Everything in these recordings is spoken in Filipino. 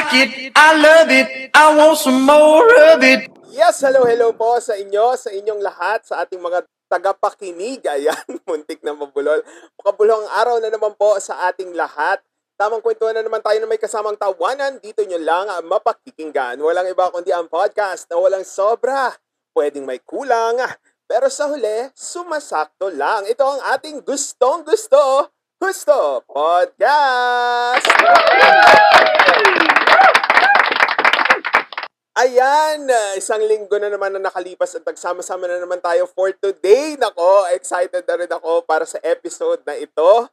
like it, I love it, I want some more of it. Yes, hello, hello po sa inyo, sa inyong lahat, sa ating mga tagapakinig. Ayan, muntik na mabulol. Makabulong araw na naman po sa ating lahat. Tamang kwentuhan na naman tayo na may kasamang tawanan. Dito nyo lang ang mapakikinggan. Walang iba kundi ang podcast na walang sobra. Pwedeng may kulang. Pero sa huli, sumasakto lang. Ito ang ating gustong gusto. Gusto Podcast! Ayan, uh, isang linggo na naman na nakalipas at nagsama-sama na naman tayo for today. Nako, excited na rin ako para sa episode na ito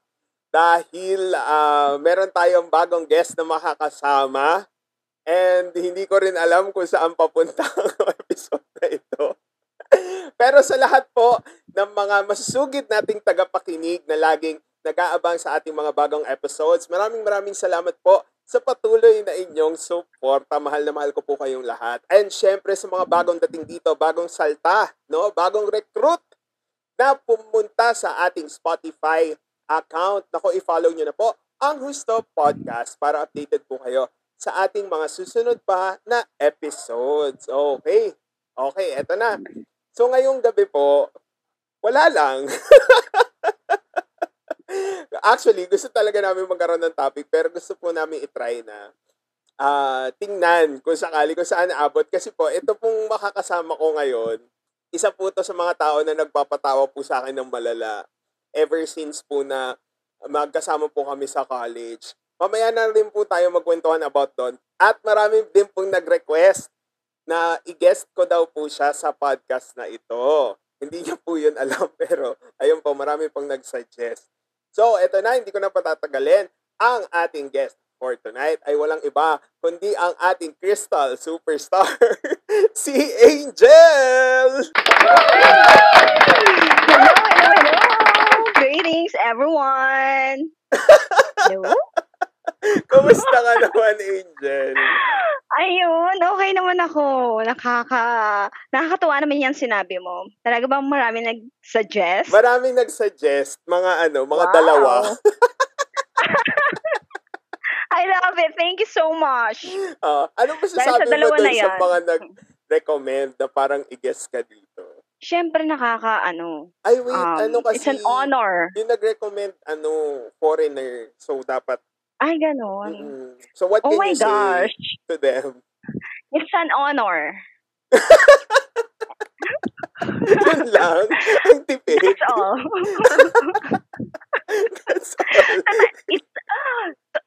dahil uh, meron tayong bagong guest na makakasama and hindi ko rin alam kung saan papunta ang episode na ito. Pero sa lahat po ng mga masusugid nating tagapakinig na laging nag-aabang sa ating mga bagong episodes. Maraming maraming salamat po sa patuloy na inyong suporta. Mahal na mahal ko po kayong lahat. And syempre sa mga bagong dating dito, bagong salta, no? bagong recruit na pumunta sa ating Spotify account. Nako, i-follow nyo na po ang Husto Podcast para updated po kayo sa ating mga susunod pa na episodes. Okay. Okay, eto na. So ngayong gabi po, wala lang. Actually, gusto talaga namin magkaroon ng topic pero gusto po namin itry na uh, tingnan kung sakali kung saan abot. Kasi po, ito pong makakasama ko ngayon, isa po to sa mga tao na nagpapatawa po sa akin ng malala ever since po na magkasama po kami sa college. Mamaya na rin po tayo magkwentuhan about doon. At marami din pong nag-request na i-guest ko daw po siya sa podcast na ito. Hindi niya po yun alam pero ayun po, marami pong nag-suggest. So, eto na, hindi ko na patatagalin. Ang ating guest for tonight ay walang iba kundi ang ating crystal superstar, si Angel! Hello, hello, hello! Greetings, everyone! Hello? Kumusta ka naman, Angel? Ayun, okay naman ako. Nakaka, nakakatuwa naman yan sinabi mo. Talaga bang marami nag-suggest? Maraming nag-suggest, mga ano, mga Wow. dalawa. I love it. Thank you so much. Ah, ano ba sasabi mo na sa mga nag-recommend na parang i-guest ka dito? Siyempre nakaka, ano, Ay, wait, um, ano kasi... it's an honor. Yung nag-recommend, ano, foreigner. So, dapat... Ay, ganon. mm, So, what Oh can my you say gosh. to them? It's an honor. Yun lang. Ang tipid. That's all. That's all. it's,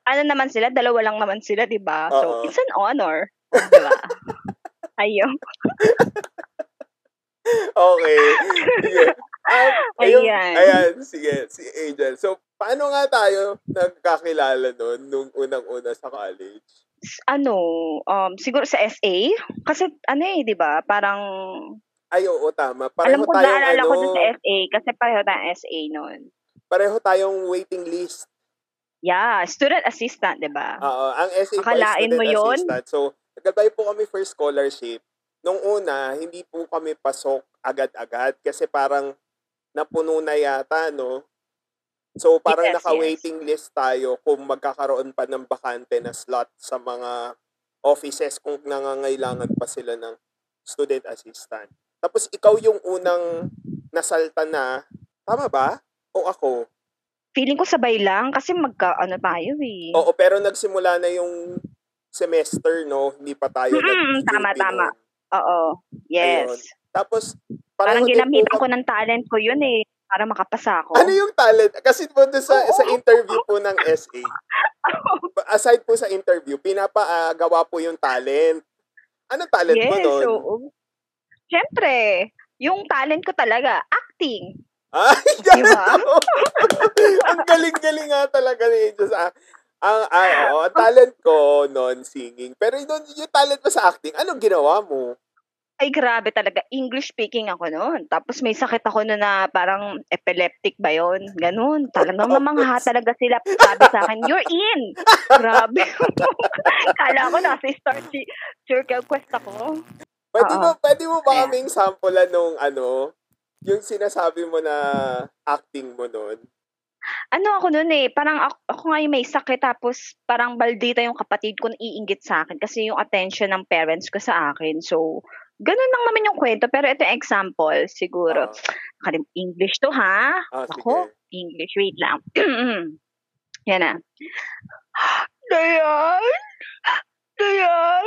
ano naman sila, dalawa lang naman sila, di ba? So, it's an honor. Di ba? Ayun. Okay. Sige. Ayun, Ayan. ayan, sige, si Angel. So, paano nga tayo nagkakilala noon nung unang-una sa college? ano, um, siguro sa SA, kasi ano eh, di ba, parang, Ay, oo, tama. Pareho alam ko, tayong, naalala ano, ko sa SA, kasi pareho tayong SA noon. pareho tayong waiting list. Yeah, student assistant, di ba? Oo, ang SA Akalain student mo yun? assistant. So, nag-apply po kami for scholarship. Nung una, hindi po kami pasok agad-agad kasi parang napuno na yata, no? So, parang Yes, naka-waiting list tayo kung magkakaroon pa ng bakante na slot sa mga offices kung nangangailangan pa sila ng student assistant. Tapos, ikaw yung unang nasalta na, tama ba? O ako? Feeling ko sabay lang, kasi magka, ano tayo eh. Oo, pero nagsimula na yung semester, no? Hindi pa tayo Mm, nag-PAP tama, tama. Oo, yes. Ayun. Tapos, Parang din ginamitan ko ng talent ko yun eh, para makapasa ako. Ano yung talent? Kasi po sa, Oo. sa interview po ng SA, aside po sa interview, pinapagawa po yung talent. Ano talent mo yes, doon? so, syempre, yung talent ko talaga, acting. Ay, ganun. Ang galing-galing nga talaga ni Angel sa ang ay, oo, ang talent ko noon singing. Pero yung, yung talent mo sa acting, anong ginawa mo? Ay, grabe talaga. English speaking ako noon. Tapos may sakit ako noon na parang epileptic ba yun? Ganun. Talagang mamangha talaga sila. Sabi sa akin, you're in! Grabe. Kala ko nasa star si circle quest ako. Pwede mo, pwede mo ba kaming sample nung ano, yung sinasabi mo na acting mo noon? Ano ako nun eh, parang ako, ako nga yung may sakit tapos parang baldita yung kapatid ko na iinggit sa akin kasi yung attention ng parents ko sa akin. So, ganun lang naman yung kwento. Pero ito yung example, siguro. Kalim English to ha? Ah, Ako, sige. English. Wait lang. Yan na. Dayan! Dayan!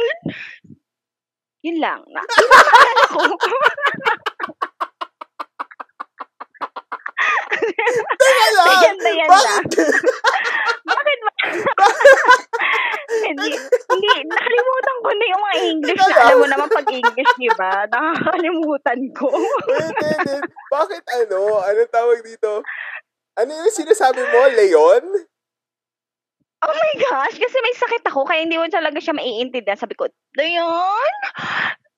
Yun lang. Na, yun lang naalala ko. Teka lang! Dayan, dayan lang. Bakit? Bakit ba? hindi, hindi, nakalimutan ko na yung mga English na alam mo naman pag English, di ba? Nakakalimutan ko. Wait, wait, wait. Bakit ano? Ano tawag dito? Ano yung sinasabi mo? Leon? Oh my gosh, kasi may sakit ako, kaya hindi mo talaga siya maiintindihan. Sabi ko, Dayan!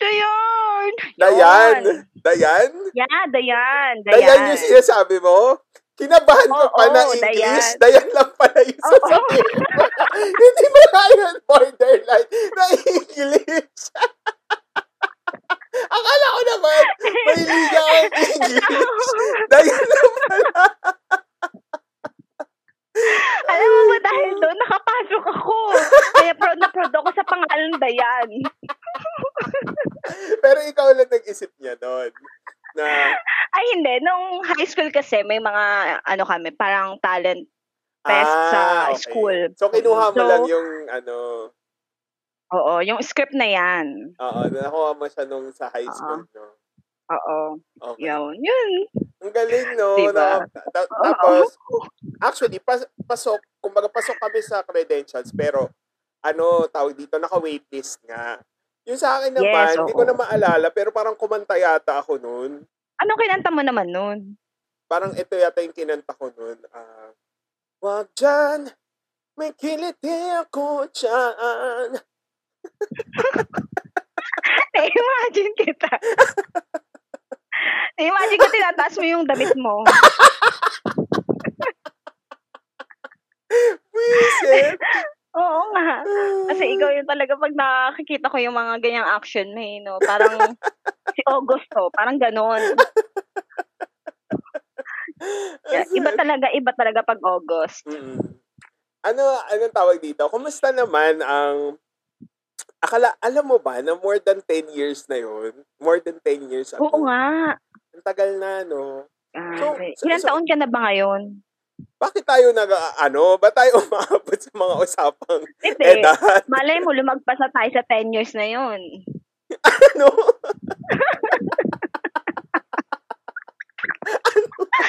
Dayan! Dayan? Dayan? Yeah, Dayan. Dayan Dayan. yung sinasabi mo? Kinabahan ka pa Oo, na English? Dayan. Dayan lang pala yung Oo. sasabihin mo. Hindi mo na yun borderline na English. Akala ko naman, may liga ang English. Dayan lang pala. Alam mo ba dahil doon, nakapasok ako. Kaya proud na proud ako sa pangalan Dayan. Pero ikaw lang nag-isip niya doon. Na, Ay, hindi. Nung high school kasi, may mga, ano kami, parang talent fest sa ah, okay. school. So, kinuha mo So, lang yung, ano, Oo, yung script na yan. oo, nakuha mo siya nung sa high Oo. school, no? Oo. Okay. Yun. Yun. Ang galing, no? Diba? Na- ta- tapos, actually, pas- pasok, kumbaga pasok kami sa credentials, pero, ano, tawag dito, naka-waitlist nga. Yung sa akin naman, Yes, hindi ko na maalala, pero parang kumanta yata ako noon. Anong kinanta mo naman nun? Parang ito yata yung kinanta ko noon. Ah, Wag dyan, may kiliti ako dyan. Na-imagine kita. Na-imagine ko tinataas mo yung damit mo. Wisit! Oo nga. Kasi ikaw yung talaga pag nakakita ko yung mga ganyang action mo eh, no? Parang si Augusto, parang ganon. Yeah, iba talaga, iba talaga pag August. Mm. Ano, anong tawag dito? Kumusta naman ang Akala, alam mo ba na more than 10 years na yun? More than 10 years ago. Oo nga. Ang tagal na, no? Grabe. So- Ilan so- taon ka na ba ngayon? Bakit tayo nag, ano, ba tayo umaabot sa mga usapang Hindi. edad? Malay mo, lumagpas na tayo sa 10 years na yun. Ano?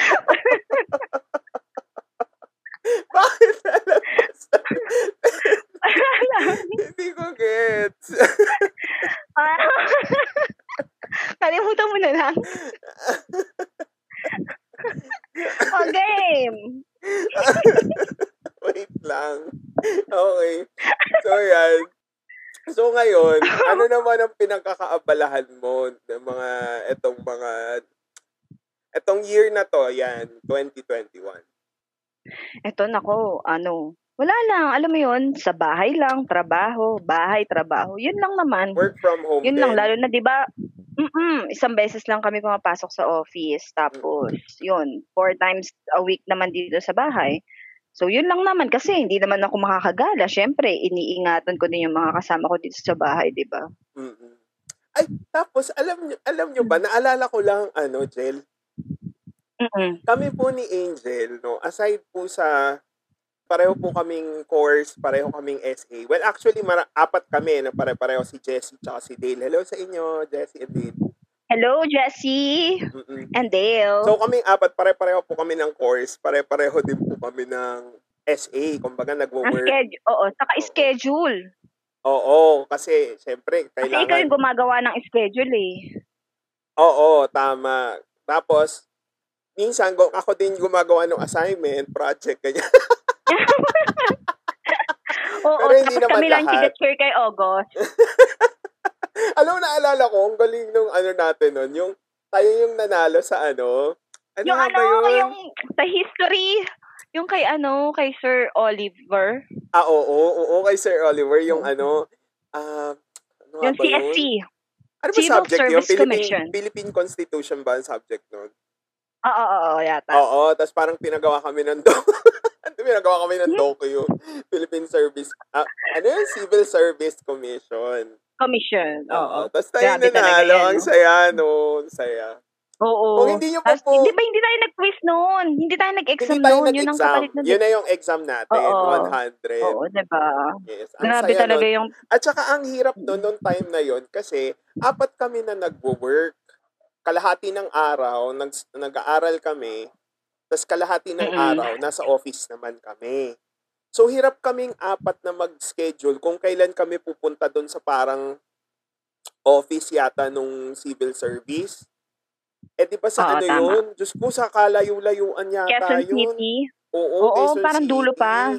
Bakit lalabas? Hindi ko gets. Parang, kalimutan mo na lang. o, game. Wait lang. Okay. So, yan. So, ngayon, ano naman ang pinagkakaabalahan mo ng mga, etong mga, etong year na to, yan, 2021. Eto, nako, ano, wala lang, alam mo yun, sa bahay lang, trabaho, bahay, trabaho. Yun lang naman. Work from home Yun lang, din. lalo na, di ba, mm isang beses lang kami pumapasok sa office. Tapos, yun, four times a week naman dito sa bahay. So, yun lang naman kasi hindi naman ako makakagala. Siyempre, iniingatan ko din yung mga kasama ko dito sa bahay, di ba? Mm-mm. Ay, tapos, alam nyo, alam nyo ba, naalala ko lang, ano, Jel, Mm-mm. kami po ni Angel, no, aside po sa, pareho po kaming course, pareho kaming SA. Well, actually, mara, apat kami, na pare-pareho si Jessie tsaka si Dale. Hello sa inyo, Jessie and Dale. Hello, Jessie Mm-mm. and Dale. So, kaming apat, pare-pareho po kami ng course, pare-pareho din po kami ng SA. Kumbaga, Ang nagwo-work. schedule, oo, saka schedule. Oo, kasi, syempre, Kasi ikaw kailangan. yung gumagawa ng schedule eh. Oo, tama. Tapos, minsan, ako din gumagawa ng assignment, project, ganyan. Oo, Pero hindi tapos naman kami lang lahat. kay August. Alam mo, naalala ko, ang galing nung ano natin nun, yung tayo yung nanalo sa ano. Ano yung ano, ba yun? yung sa history, yung kay ano, kay Sir Oliver. Ah, oo, oo, oo, kay Sir Oliver, yung Oo. ano, ah, ano nga Yung ba yun? CSC. Ano ba Civil subject yun? Service Philippine, Commission. Philippine Constitution ba ang subject nun? Oo, oo, oo, yata. Oo, tapos parang pinagawa kami ng do pinagawa kami ng docu, Philippine Service, ah, ano yun? Civil Service Commission. Commission. Oo. Tapos tayo Grabe nanalo. yan, Ang saya, no? Ang saya. Oo. Kung hindi nyo pa po, hindi ba hindi tayo nag-quiz noon? Hindi tayo nag-exam hindi tayo noon. Yun ang nag-exam. kapalit na Yun na yung exam natin, Oo. 100. Oo, diba? Yes. Ang Grabe saya talaga nun. yung... At saka ang hirap nun, nung time na yon kasi apat kami na nagwo-work. Kalahati ng araw, nag, nag-aaral kami, tapos kalahati ng Mm-mm. araw, nasa office naman kami. So, hirap kaming apat na mag-schedule kung kailan kami pupunta doon sa parang office yata nung civil service. Eh, di ba sa Oo, ano tama. yun? Diyos ko, sa kalayo-layuan yata Quezon yun. City. Oo, Oo, Quezon parang dulo City. pa.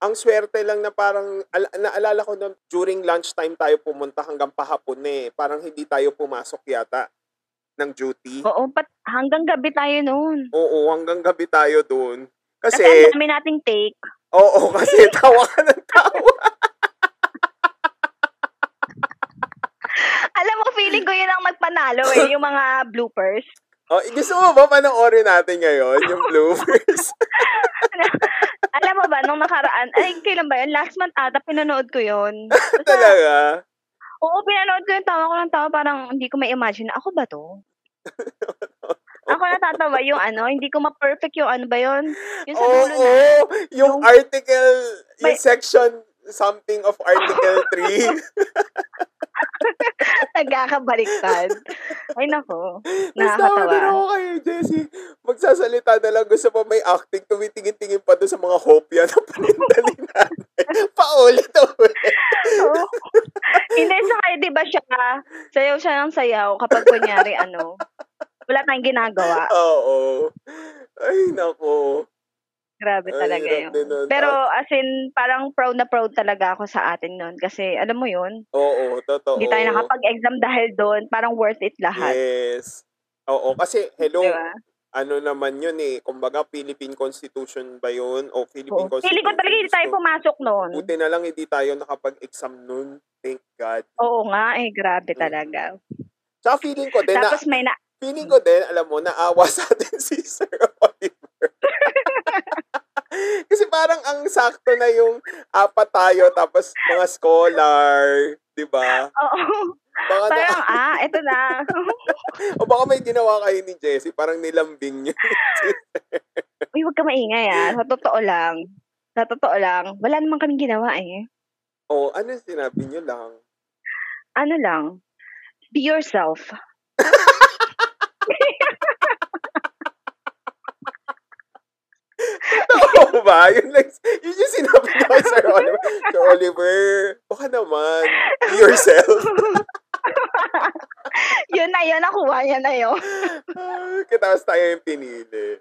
Ang swerte lang na parang, al- naalala ko na during lunchtime tayo pumunta hanggang pahapon eh. Parang hindi tayo pumasok yata ng duty. Oo, pat hanggang gabi tayo noon. Oo, hanggang gabi tayo doon. Kasi Kasi, ang dami nating take. oo, kasi tawa ka ng tawa. Alam mo, feeling ko yun ang nagpanalo eh, yung mga bloopers. Oh, gusto mo ba panoorin natin ngayon yung bloopers? Alam mo ba, nung nakaraan, ay, kailan ba yun? Last month ata, pinanood ko yun. Basta, Talaga? Oo, pinanood ko yung tawa ko ng tawa, parang hindi ko may imagine na ako ba to? Ako natatawa yung ano, hindi ko ma-perfect yung ano ba yun? Yung sa Oo, dulo na. yung Yung- article, yung May- section something of article 3. Nagkakabaliktad. Ay, nako. Nakakatawa. ako kay Jessie. Magsasalita na lang. Gusto pa may acting. Tumitingin-tingin pa doon sa mga hopya na pinintali natin. Paulit-ulit. Oo. Hindi, saka, di ba siya, sayaw siya ng sayaw kapag kunyari, ano, wala tayong ginagawa. Oo. Ay, nako. Grabe Ay, talaga yun. nun. Pero as in, parang proud na proud talaga ako sa atin nun. Kasi, alam mo yun, Oo, totoo. hindi tayo nakapag-exam dahil doon. Parang worth it lahat. Yes. Oo, kasi, hello, Di ba? ano naman yun eh. Kumbaga, Philippine Constitution ba yun? O Philippine Oo. Constitution. Feeling ko talaga hindi tayo pumasok noon. Buti na lang hindi tayo nakapag-exam nun. Thank God. Oo nga, eh, grabe talaga. Tsaka feeling ko din na, Tapos may na, feeling ko din, alam mo, naawa sa atin si Sir Oliver. Kasi parang ang sakto na yung apat tayo, tapos mga scholar, di ba? oo, Baka na, parang, ah, eto na. o baka may ginawa kayo ni Jessie, parang nilambing niyo. Uy, huwag ka maingay ah. Sa totoo lang. Sa totoo lang. Wala naman kaming ginawa eh. o, ano sinabi niyo lang? Ano lang. Be yourself. Oo ba? Yun, lang, yun yung sinabi ko kay Sir Oliver. Sir Oliver, baka naman, be yourself. yun na yun. Nakuha niya na yun. Katapos tayo yung pinili.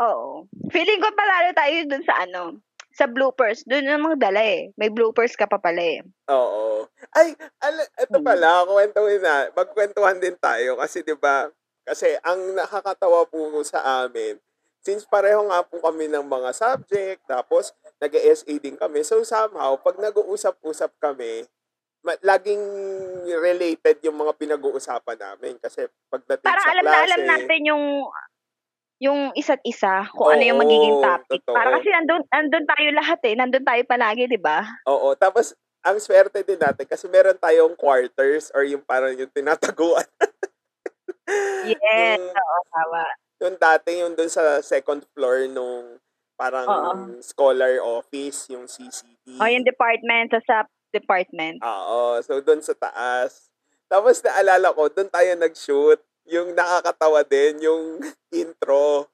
Oo. Feeling ko palalo tayo dun sa ano. Sa bloopers. Dun yung mga dala eh. May bloopers ka pa pala eh. Oo. Ay, ala, ito Hmm. pala, kwentuhin na, magkwentuhan din tayo kasi 'di ba? Kasi ang nakakatawa po sa amin, since pareho nga po kami ng mga subject, tapos nag-SA din kami. So somehow, pag nag-uusap-usap kami, ma- laging related yung mga pinag-uusapan namin kasi pagdating Parang sa alam klase, na alam natin yung yung isa't isa kung ano yung magiging Oo, topic. totoo. Para kasi nandun, nandun tayo lahat eh. Nandun tayo palagi, di ba? Oo, tapos ang swerte din natin kasi meron tayong quarters or yung parang yung tinataguan. Yes. Yung- Oo, tama. Yung dati yung doon sa second floor nung parang Oo. scholar office, yung CCD. O, yung department, sa sub department. Oo, so doon sa taas. Tapos naalala ko, doon tayo nag-shoot. Yung nakakatawa din, yung intro.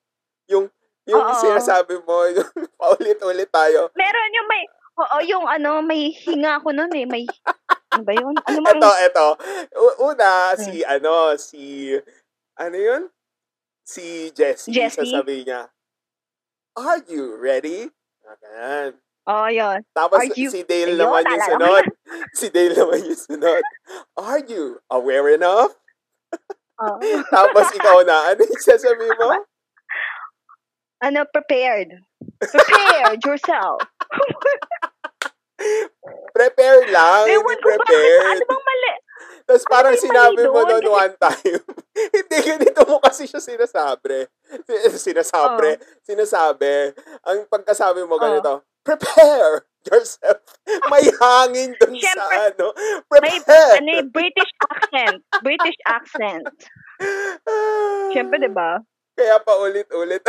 Yung, yung Oo. sinasabi mo, yung paulit-ulit tayo. Meron yung may, oo, yung ano, may hinga ako nun eh. May, ano ba yun? Ano mang, Ito, ito. U- Una, Hmm. si, ano, si, ano yun? Si Jessie. Jessie? Sasabihin niya, Are you ready? Ganyan. oh, yun. Tapos Are you- si Dale Ayun, naman yung sunod. si Dale naman yung sunod. Are you aware enough? Oo. Tapos ikaw na, ano yung sasabihin mo? ano, prepared. Prepared yourself. Prepare lang, hindi Ewan bakit, prepared. ano bang mali? Tapos parang sinabi mo doon? one time, hindi ganito mo kasi siya sinasabi. Sinasabi. Sinasabi. Ang pagkasabi mo ganito, prepare yourself. May hangin dun sa Siyempre, ano. May Prepare. ano, eh, British accent. British accent. Siyempre, di ba? Kaya pa ulit-ulit.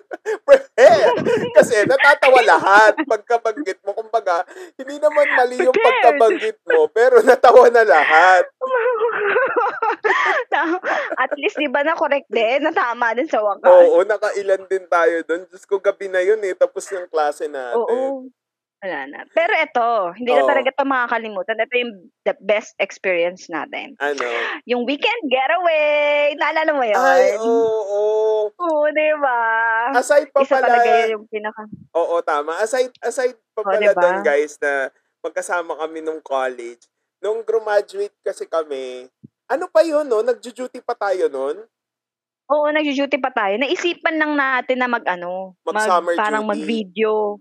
Prepare! Kasi natatawa lahat pagkabanggit mo. Kumbaga, hindi naman mali yung pagkabanggit mo, pero natawa na lahat. At least, di ba na correct din? Natama din sa wakas. Oo, nakailan din tayo doon. Diyos ko, gabi na yun eh. Tapos yung klase natin. Oo. Wala na. Pero ito, hindi na Oo. talaga ito makakalimutan. Ito yung the best experience natin. Ano? Yung weekend getaway. Naalala mo yun? Ay, oo. Oo, di ba? Aside pa Isa pala, talaga yun yung pinaka... oo, tama. Aside, aside pa Oo, pala diba? doon, guys, na magkasama kami nung college. Nung graduate kasi kami, ano pa yun, no? Nagjo-duty pa tayo nun? Oo, nag-duty pa tayo. Naisipan lang natin na mag, ano, Mag-summer parang duty. mag-video.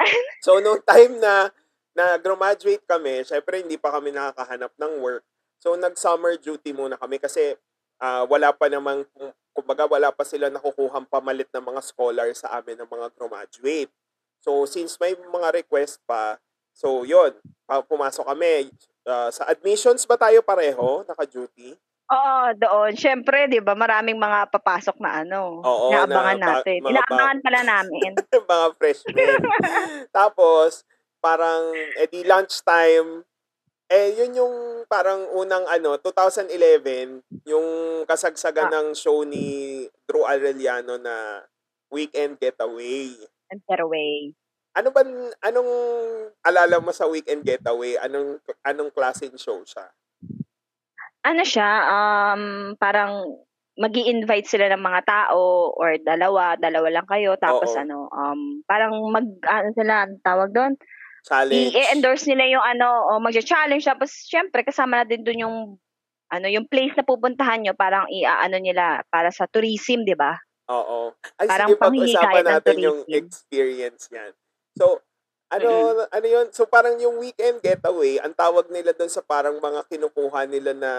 So, nung time na na graduate kami, syempre hindi pa kami nakakahanap ng work. So, nag-summer duty muna kami kasi ah, wala pa namang, kumbaga wala pa sila nakukuhang pamalit ng mga scholars sa amin ng mga graduate. So, since may mga request pa, so yun, pumasok kami. Ah, sa admissions ba tayo pareho, naka-duty? Oo, doon. Siyempre, di ba, maraming mga papasok na ano, Oo, inaabangan na ba- natin. ba- Inaabangan pala namin. mga freshmen. Tapos, parang, edi lunchtime, eh, yun yung parang unang ano, 2011, yung kasagsagan Ah. ng show ni Drew Arellano na Weekend Getaway. And getaway. Ano ba, anong alala mo sa Weekend Getaway? Anong, anong klaseng show siya? Ano siya, um, parang mag invite sila ng mga tao or dalawa, dalawa lang kayo. Tapos Oo. ano, um, parang mag, ano sila, ang tawag doon? Challenge? I-endorse nila yung ano, o mag-challenge. Tapos, syempre, kasama na din doon yung, ano, yung place na pupuntahan nyo, parang i-ano nila, para sa tourism, di ba? Oo. Ay, Parang sige, pag-usapan natin yung experience yan. So, ano, ano yun? So, parang yung weekend getaway, ang tawag nila doon sa parang mga kinukuha nila na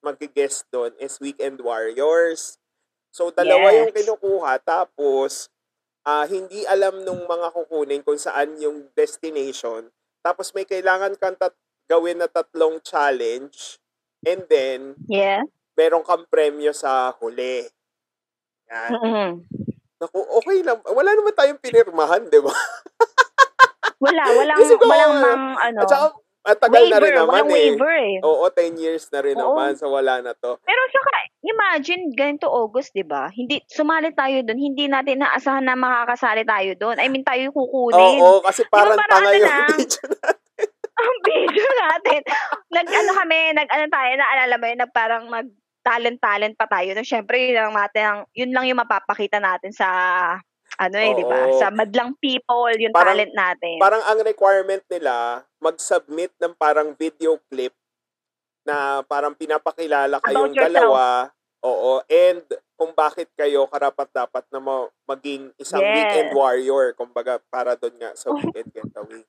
mag-guest doon is weekend warriors. So, dalawa Yes. yung kinukuha, tapos, ah hindi alam nung mga kukunin kung saan yung destination. Tapos, may kailangan kang tat- gawin na tatlong challenge, and then, Yeah. meron kang premyo sa huli. Yan. mm Naku, okay lang. Wala naman tayong pinirmahan, di ba? Wala, walang, Kasi walang mang, ano, At saka, matagal na rin naman eh. waiver eh. Oo, 10 years na rin Oo. naman, so wala na to. Pero saka, imagine, ganito August, di ba? Hindi, sumali tayo doon, hindi natin naasahan na makakasali tayo doon. I mean, tayo kukunin. Oo, kasi parang parang tanga ano yung video na. Ang video natin. nag, ano kami, nag, ano tayo, naalala mo yun, nag, parang nag, talent-talent pa tayo. No, syempre, yun lang, natin, yun lang yung mapapakita natin sa, ano eh, di ba? Sa madlang people, yung Parang- talent natin. Parang ang requirement nila, mag-submit ng parang video clip na parang pinapakilala kayong dalawa. Oo, and kung bakit kayo karapat-dapat na ma- maging isang Yes. weekend warrior, kumbaga para doon nga sa weekend getaway.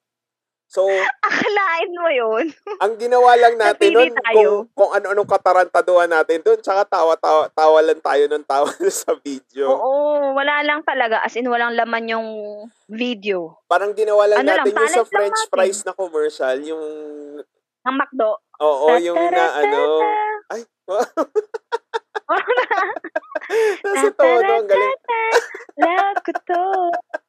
So, Akalain mo yun. ang ginawa lang natin nun, kung, kung ano-anong katarantaduhan natin doon, tsaka tawa-tawa tawa lang tayo ng tawa sa video. Oo, wala lang talaga. As in, walang laman yung video. Parang ginawa lang Ano lang, natin yung sa lang french natin. fries na commercial, yung, Ang McDo. oo, yung na ano, ay, nasa todo, ang galing. Love ko to.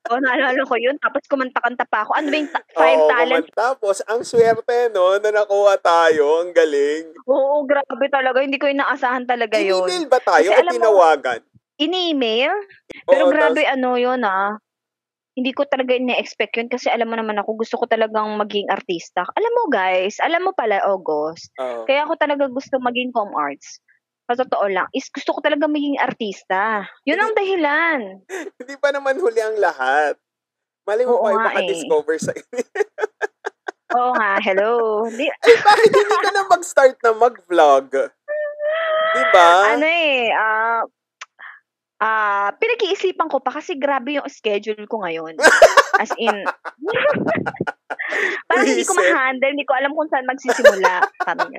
O, naalala ko yun. Tapos kumanta-kanta pa ako. Ano ba yung ta- five Oo, talents? kuman- Tapos, ang swerte, no, na nakuha tayo, ang galing. Oo, grabe talaga. Hindi ko inaasahan talaga yun. In-email ba tayo Kasi mo- tinawagan? In-email? Pero Oo, grabe tas- ano yun ah. Hindi ko talaga ina-expect yun kasi alam mo naman ako, gusto ko talagang maging artista. Alam mo guys, alam mo pala August, Oo. kaya ako talaga gusto maging com arts. Sa totoo lang, is gusto ko talaga maging artista. Yun ang dahilan. Hindi pa naman huli ang lahat. Mali mo pa yung nga eh. maka-discover sa Oo nga, hello. Di, Eh, bakit hindi ka na mag-start na mag-vlog? Di ba? ano eh, ah, ah, pinag-iisipan ko pa kasi grabe yung schedule ko ngayon. As in, parang hindi ko ma-handle, hindi ko alam kung saan magsisimula. Parang.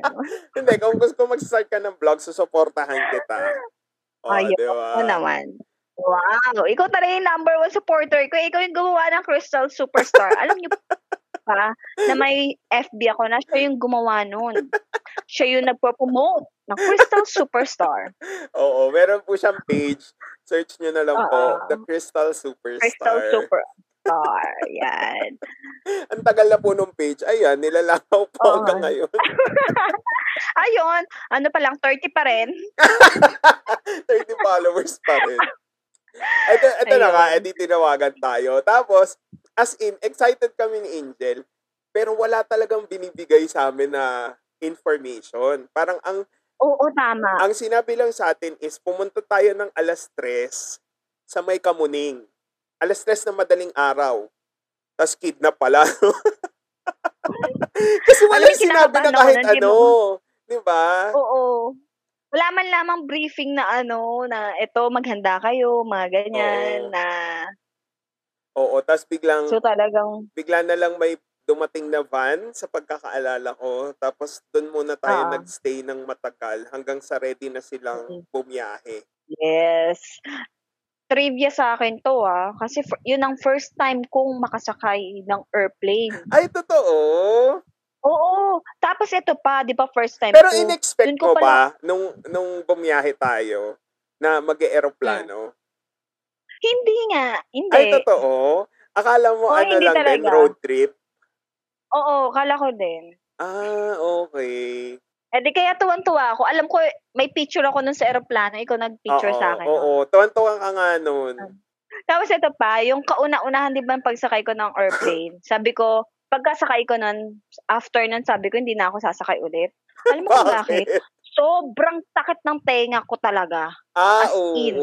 Hindi, kung gusto ko mag-start ka ng vlog, susuportahan kita. Oh, Ayun di ba? Oo naman. Wow, ikaw talaga yung number one supporter ko. Ikaw yung gumawa ng Crystal Superstar. Alam niyo pa na may FB ako na siya yung gumawa nun. Siya yung nagpo-promote ng Crystal Superstar. Oo, meron po siyang page. Search nyo na lang po, Oo. The Crystal Superstar. Crystal Superstar. Yan. Ang tagal na po nung page. Ayan, nilalakaw po Oo. hanggang ngayon. Ayun, ano pa lang, 30 pa rin. 30 followers pa rin. Ito, ito na nga, edi tinawagan tayo. Tapos, as in, excited kami ni Angel, pero wala talagang binibigay sa amin na information. Parang ang Oo, tama. ang sinabi lang sa atin is pumunta tayo ng alas 3 sa may Kamuning. Alas 3 na madaling araw. Tapos kidnap pala. Kasi wala Alam, yung sinabi na ako kahit di ano. Di ba? Oo. Wala man lamang briefing na ano, na ito, maghanda kayo, mga ganyan, Oo. na, Oo, tapos biglang, so talagang, bigla na lang may dumating na van sa pagkakaalala ko. Tapos doon muna tayo Oo. nagstay ng matagal hanggang sa ready na silang Mm. bumiyahe. yes. Trivia sa akin to ah, kasi f- yun ang first time kong makasakay ng airplane. Ay, totoo? Oo. Tapos ito pa, di ba first time Pero ko. in-expect dun ko mo ba, nung, nung bumiyahe tayo, na mag eroplano Hindi nga, hindi. Ay, totoo? Akala mo Oo, ano lang din, talaga. road trip? Oo, kala ko din. Ah, okay. Eh di kaya tuwan-tuwa ako. Alam ko, may picture ako nun sa aeroplano. Ikaw nag-picture Oo, sa akin. Oo, nun. tuwan-tuwa ka nga nun. Tapos ito pa, yung kauna-unahan, di ba, pagsakay ko ng airplane, sabi ko, pagkasakay ko nun, after nun, sabi ko, hindi na ako sasakay ulit. Alam mo kung bakit? Sobrang sakit ng tenga ko talaga. Ah, As oo, in.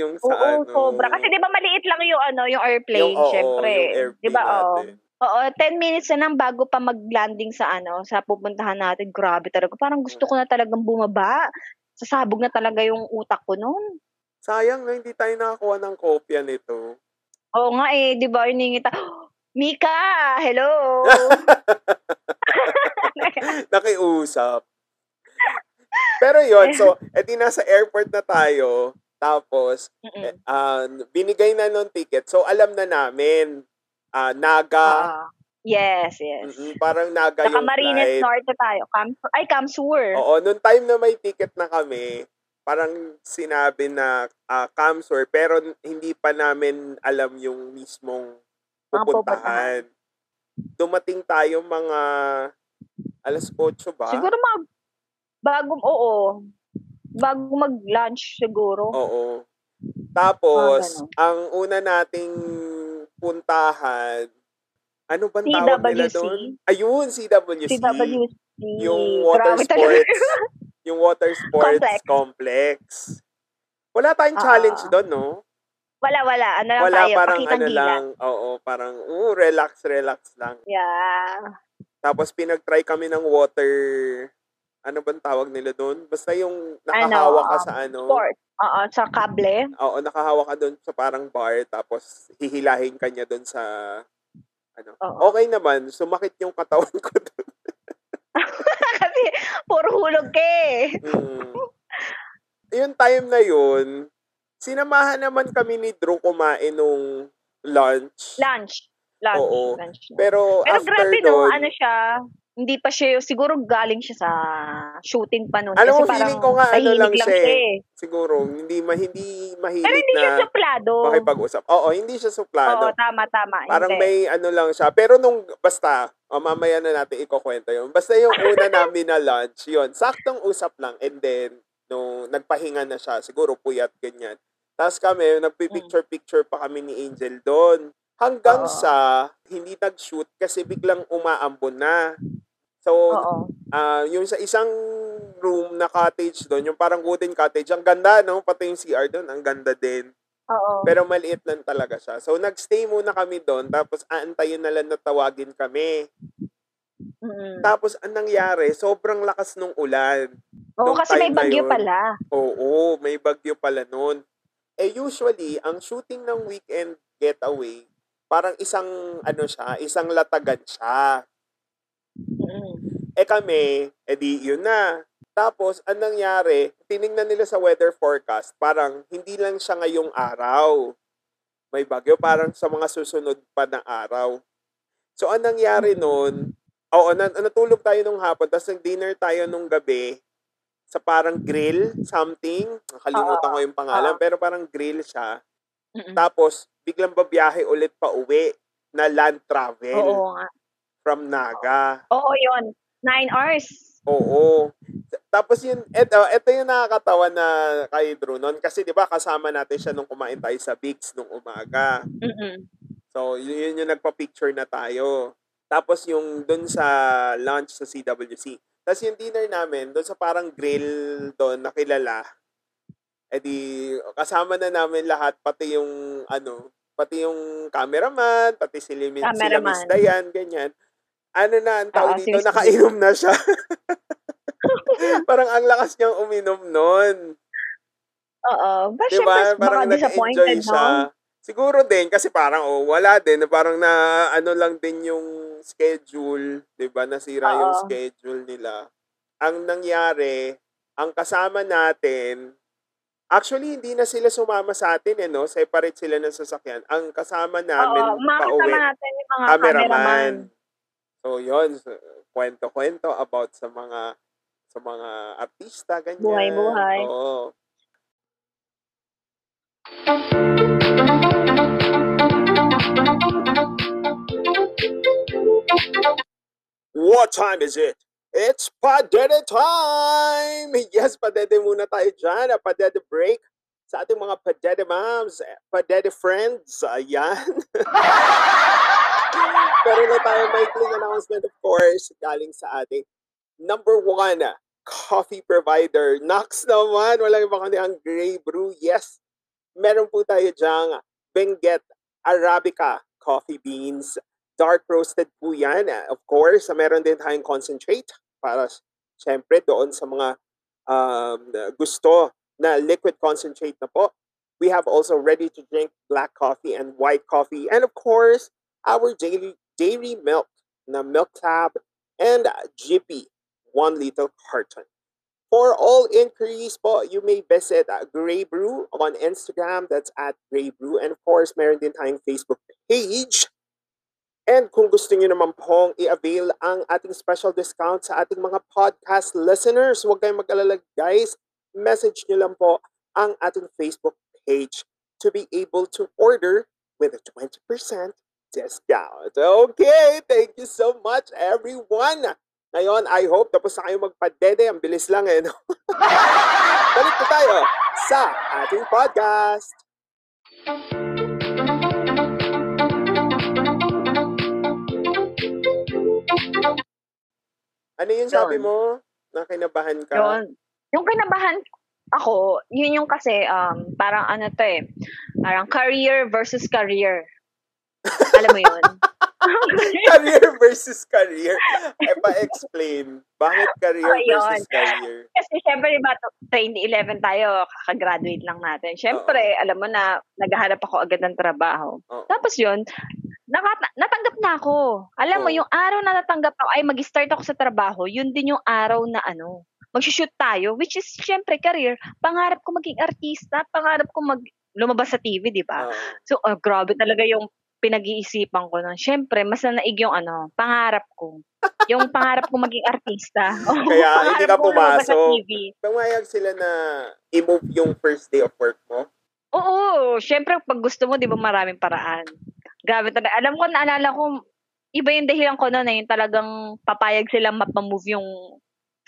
yung sa Oo, ano. sobra. Kasi di ba maliit lang yung ano, yung airplane, yung, oo, syempre. yung airplane Di ba, oo. natin. Oo, 10 minutes na lang bago pa mag-landing sa ano, sa pupuntahan natin. Grabe talaga. Parang gusto ko na talagang bumaba. Sasabog na talaga yung utak ko noon. Sayang na hindi tayo nakakuha ng kopya nito. Oo nga eh, di ba, iningita. Mika, hello! Nakiusap. Pero yon so, edi nasa airport na tayo. Tapos, eh, ah, binigay na nung ticket. So, alam na namin. Ah Naga. Ah, yes, yes. mm, parang Naga Sa yung Camarines flight. Norte tayo. Cam ay, Camsur. Oo, nung time na may ticket na kami, parang sinabi na uh, Camsor, pero hindi pa namin alam yung mismong Mga pupuntahan. Dumating tayo mga alas 8 ba? Siguro mag, bago, oo. Bago mag-lunch siguro. Oo. Tapos, Mga ganun. ang una nating puntahan, ano bang tawag nila doon? Ayun, CWC. CWC. Yung water Grabe sports. yung water sports Complex. complex. Wala tayong Oo. challenge doon, no? Wala, wala. Ano lang Wala, tayo, parang pakitang ano gilat. lang. Oo, parang, uh, relax, relax lang. Yeah. Tapos pinag-try kami ng water, ano bang tawag nila doon? Basta yung nakahawak ka um, sa ano. Sport. Oo, sa kable. Oo, nakahawak ka doon sa parang bar, tapos hihilahin ka niya doon sa, ano. Oo. Okay naman, sumakit yung katawan ko doon. Kasi puro hulog ka eh. Mm. Yung time na yun, sinamahan naman kami ni Drew kumain nung lunch. Lunch. Lunch. Oo. lunch. Pero, Pero after grabe no, nun, ano siya, hindi pa siya, siguro galing siya sa shooting pa noon. Alam mo, feeling parang ko nga, ano tahimik lang siya eh. eh. siguro, hindi, ma, hindi mahilig Pero hindi na siya suplado. makipag-usap. Oo, hindi siya suplado. Oo, tama, tama. Parang hindi. may ano lang siya. Pero nung, basta, oh, mamaya na natin ikukwento yun. Basta yung una namin na lunch, yun, saktong usap lang. And then, nung nagpahinga na siya, siguro puyat, ganyan. Tapos kami, nagpipicture-picture pa kami ni Angel doon. Hanggang Oo. sa, hindi nag-shoot kasi biglang umaambon na. So, Oo. ah yung sa isang room na cottage doon, yung parang wooden cottage, ang ganda, no? Pati yung CR doon, ang ganda din. Oo. Pero maliit lang talaga siya. So, nagstay muna kami doon, tapos aantayin na lang na tawagin kami. Mm. Tapos, ang nangyari, sobrang lakas nung ulan. Oo, nung kasi may time na bagyo yun. pala. Oo, may bagyo pala noon. Eh, usually, ang shooting ng weekend getaway, parang isang, ano siya, isang latagan siya. Mm. Eh kami, edi yun na. Tapos, ang nangyari, tiningnan nila sa weather forecast, parang hindi lang siya ngayong araw. May bagyo, parang sa mga susunod pa na araw. So, ang nangyari noon, oo, na, natulog tayo nung hapon, tapos nag-dinner tayo nung gabi sa parang grill, something. Nakalimutan ko yung pangalan, pero parang grill siya. Tapos, biglang babiyahe ulit pa uwi na land travel Oo nga. from Naga. Oo, yun. Nine hours. Oo. Tapos yun, eto, eto yung nakakatawa na kay Drew nun. Kasi di ba kasama natin siya nung kumain tayo sa Bigs nung umaga. Mm-mm. So, yun, yun yung nagpa-picture na tayo. Tapos yung dun sa lunch sa CWC. Tapos yung dinner namin, dun sa parang grill doon na kilala, edi kasama na namin lahat, pati yung ano, pati yung cameraman, pati si Limin, sila. Miss Dayan, ganyan. Ano na, ang Oo, dito, Miss nakainom na siya. parang ang lakas niyang uminom nun. Oo. But Di ba? syempre, Parang baka disappointed, siya. no? Siguro din, kasi parang, oh, wala din. Parang na, ano lang din yung schedule. Di ba? Nasira yung Oo. schedule nila. Ang nangyari, ang kasama natin, actually, hindi na sila sumama sa atin, eh, no? Separate sila ng sasakyan. Ang kasama namin, Oo, pauwi, natin yung mga cameraman. cameraman. So, yun. Kwento-kwento about sa mga sa mga artista, ganyan. Buhay-buhay. Oo. What time is it? It's Padede time! Yes, Padede muna tayo dyan. A Padede break sa ating mga Padede moms, Padede friends. Ayan. Pero na tayo maikling announcement, of course, galing sa ating number one coffee provider. Knox naman, walang iba kundi ang Grey Brew. Yes, meron po tayo dyang Benguet Arabica coffee beans. Dark roasted po yan. Uh, Of course, meron din tayong concentrate para syempre doon sa mga um, gusto na liquid concentrate na po. We have also ready to drink black coffee and white coffee. And of course, our daily dairy milk na Milk Tab and Jippy 1 liter carton. For all inquiries po, you may visit uh, Grey Brew on Instagram. That's at Grey Brew. And of course, meron din tayong Facebook page. And kung gusto niyo naman pong i-avail ang ating special discount sa ating mga podcast listeners, huwag kayong mag-alala guys. Message niyo lang po ang ating Facebook page to be able to order with a 20% discount. Okay, thank you so much everyone. Ngayon, I hope tapos na kayo magpadede. Ang bilis lang eh. No? Balik po tayo sa ating podcast. Ano yung sabi Yun. mo? Na kinabahan ka? Yun. Yung kinabahan ako, yun yung kasi, um, parang ano to eh, parang career versus career. Alam mo yun? career versus career. E pa-explain. Bakit career Oh, versus career? Kasi syempre, diba, 2011 tayo, kakagraduate lang natin. Syempre, alam mo na, naghahanap ako agad ng trabaho. Oo. Tapos yun, naka- natanggap na ako. Alam mo, Oo. yung araw na natanggap ako, ay mag-start ako sa trabaho, yun din yung araw na ano, mag-shoot tayo, which is, syempre, career. Pangarap ko maging artista, pangarap ko mag lumabas sa TV, di ba? Oo. So, ah, grabe talaga yung pinag-iisipan ko nun. Syempre, mas nanaig yung ano, pangarap ko. Yung pangarap ko maging artista. Kaya hindi ka pumasok. Pumayag sila na i-move yung first day of work mo? Oo, syempre pag gusto mo, 'di ba, maraming paraan. Grabe talaga. Alam ko, naalala ko, iba yung dahilan ko noon, eh, yung talagang papayag silang mapamove yung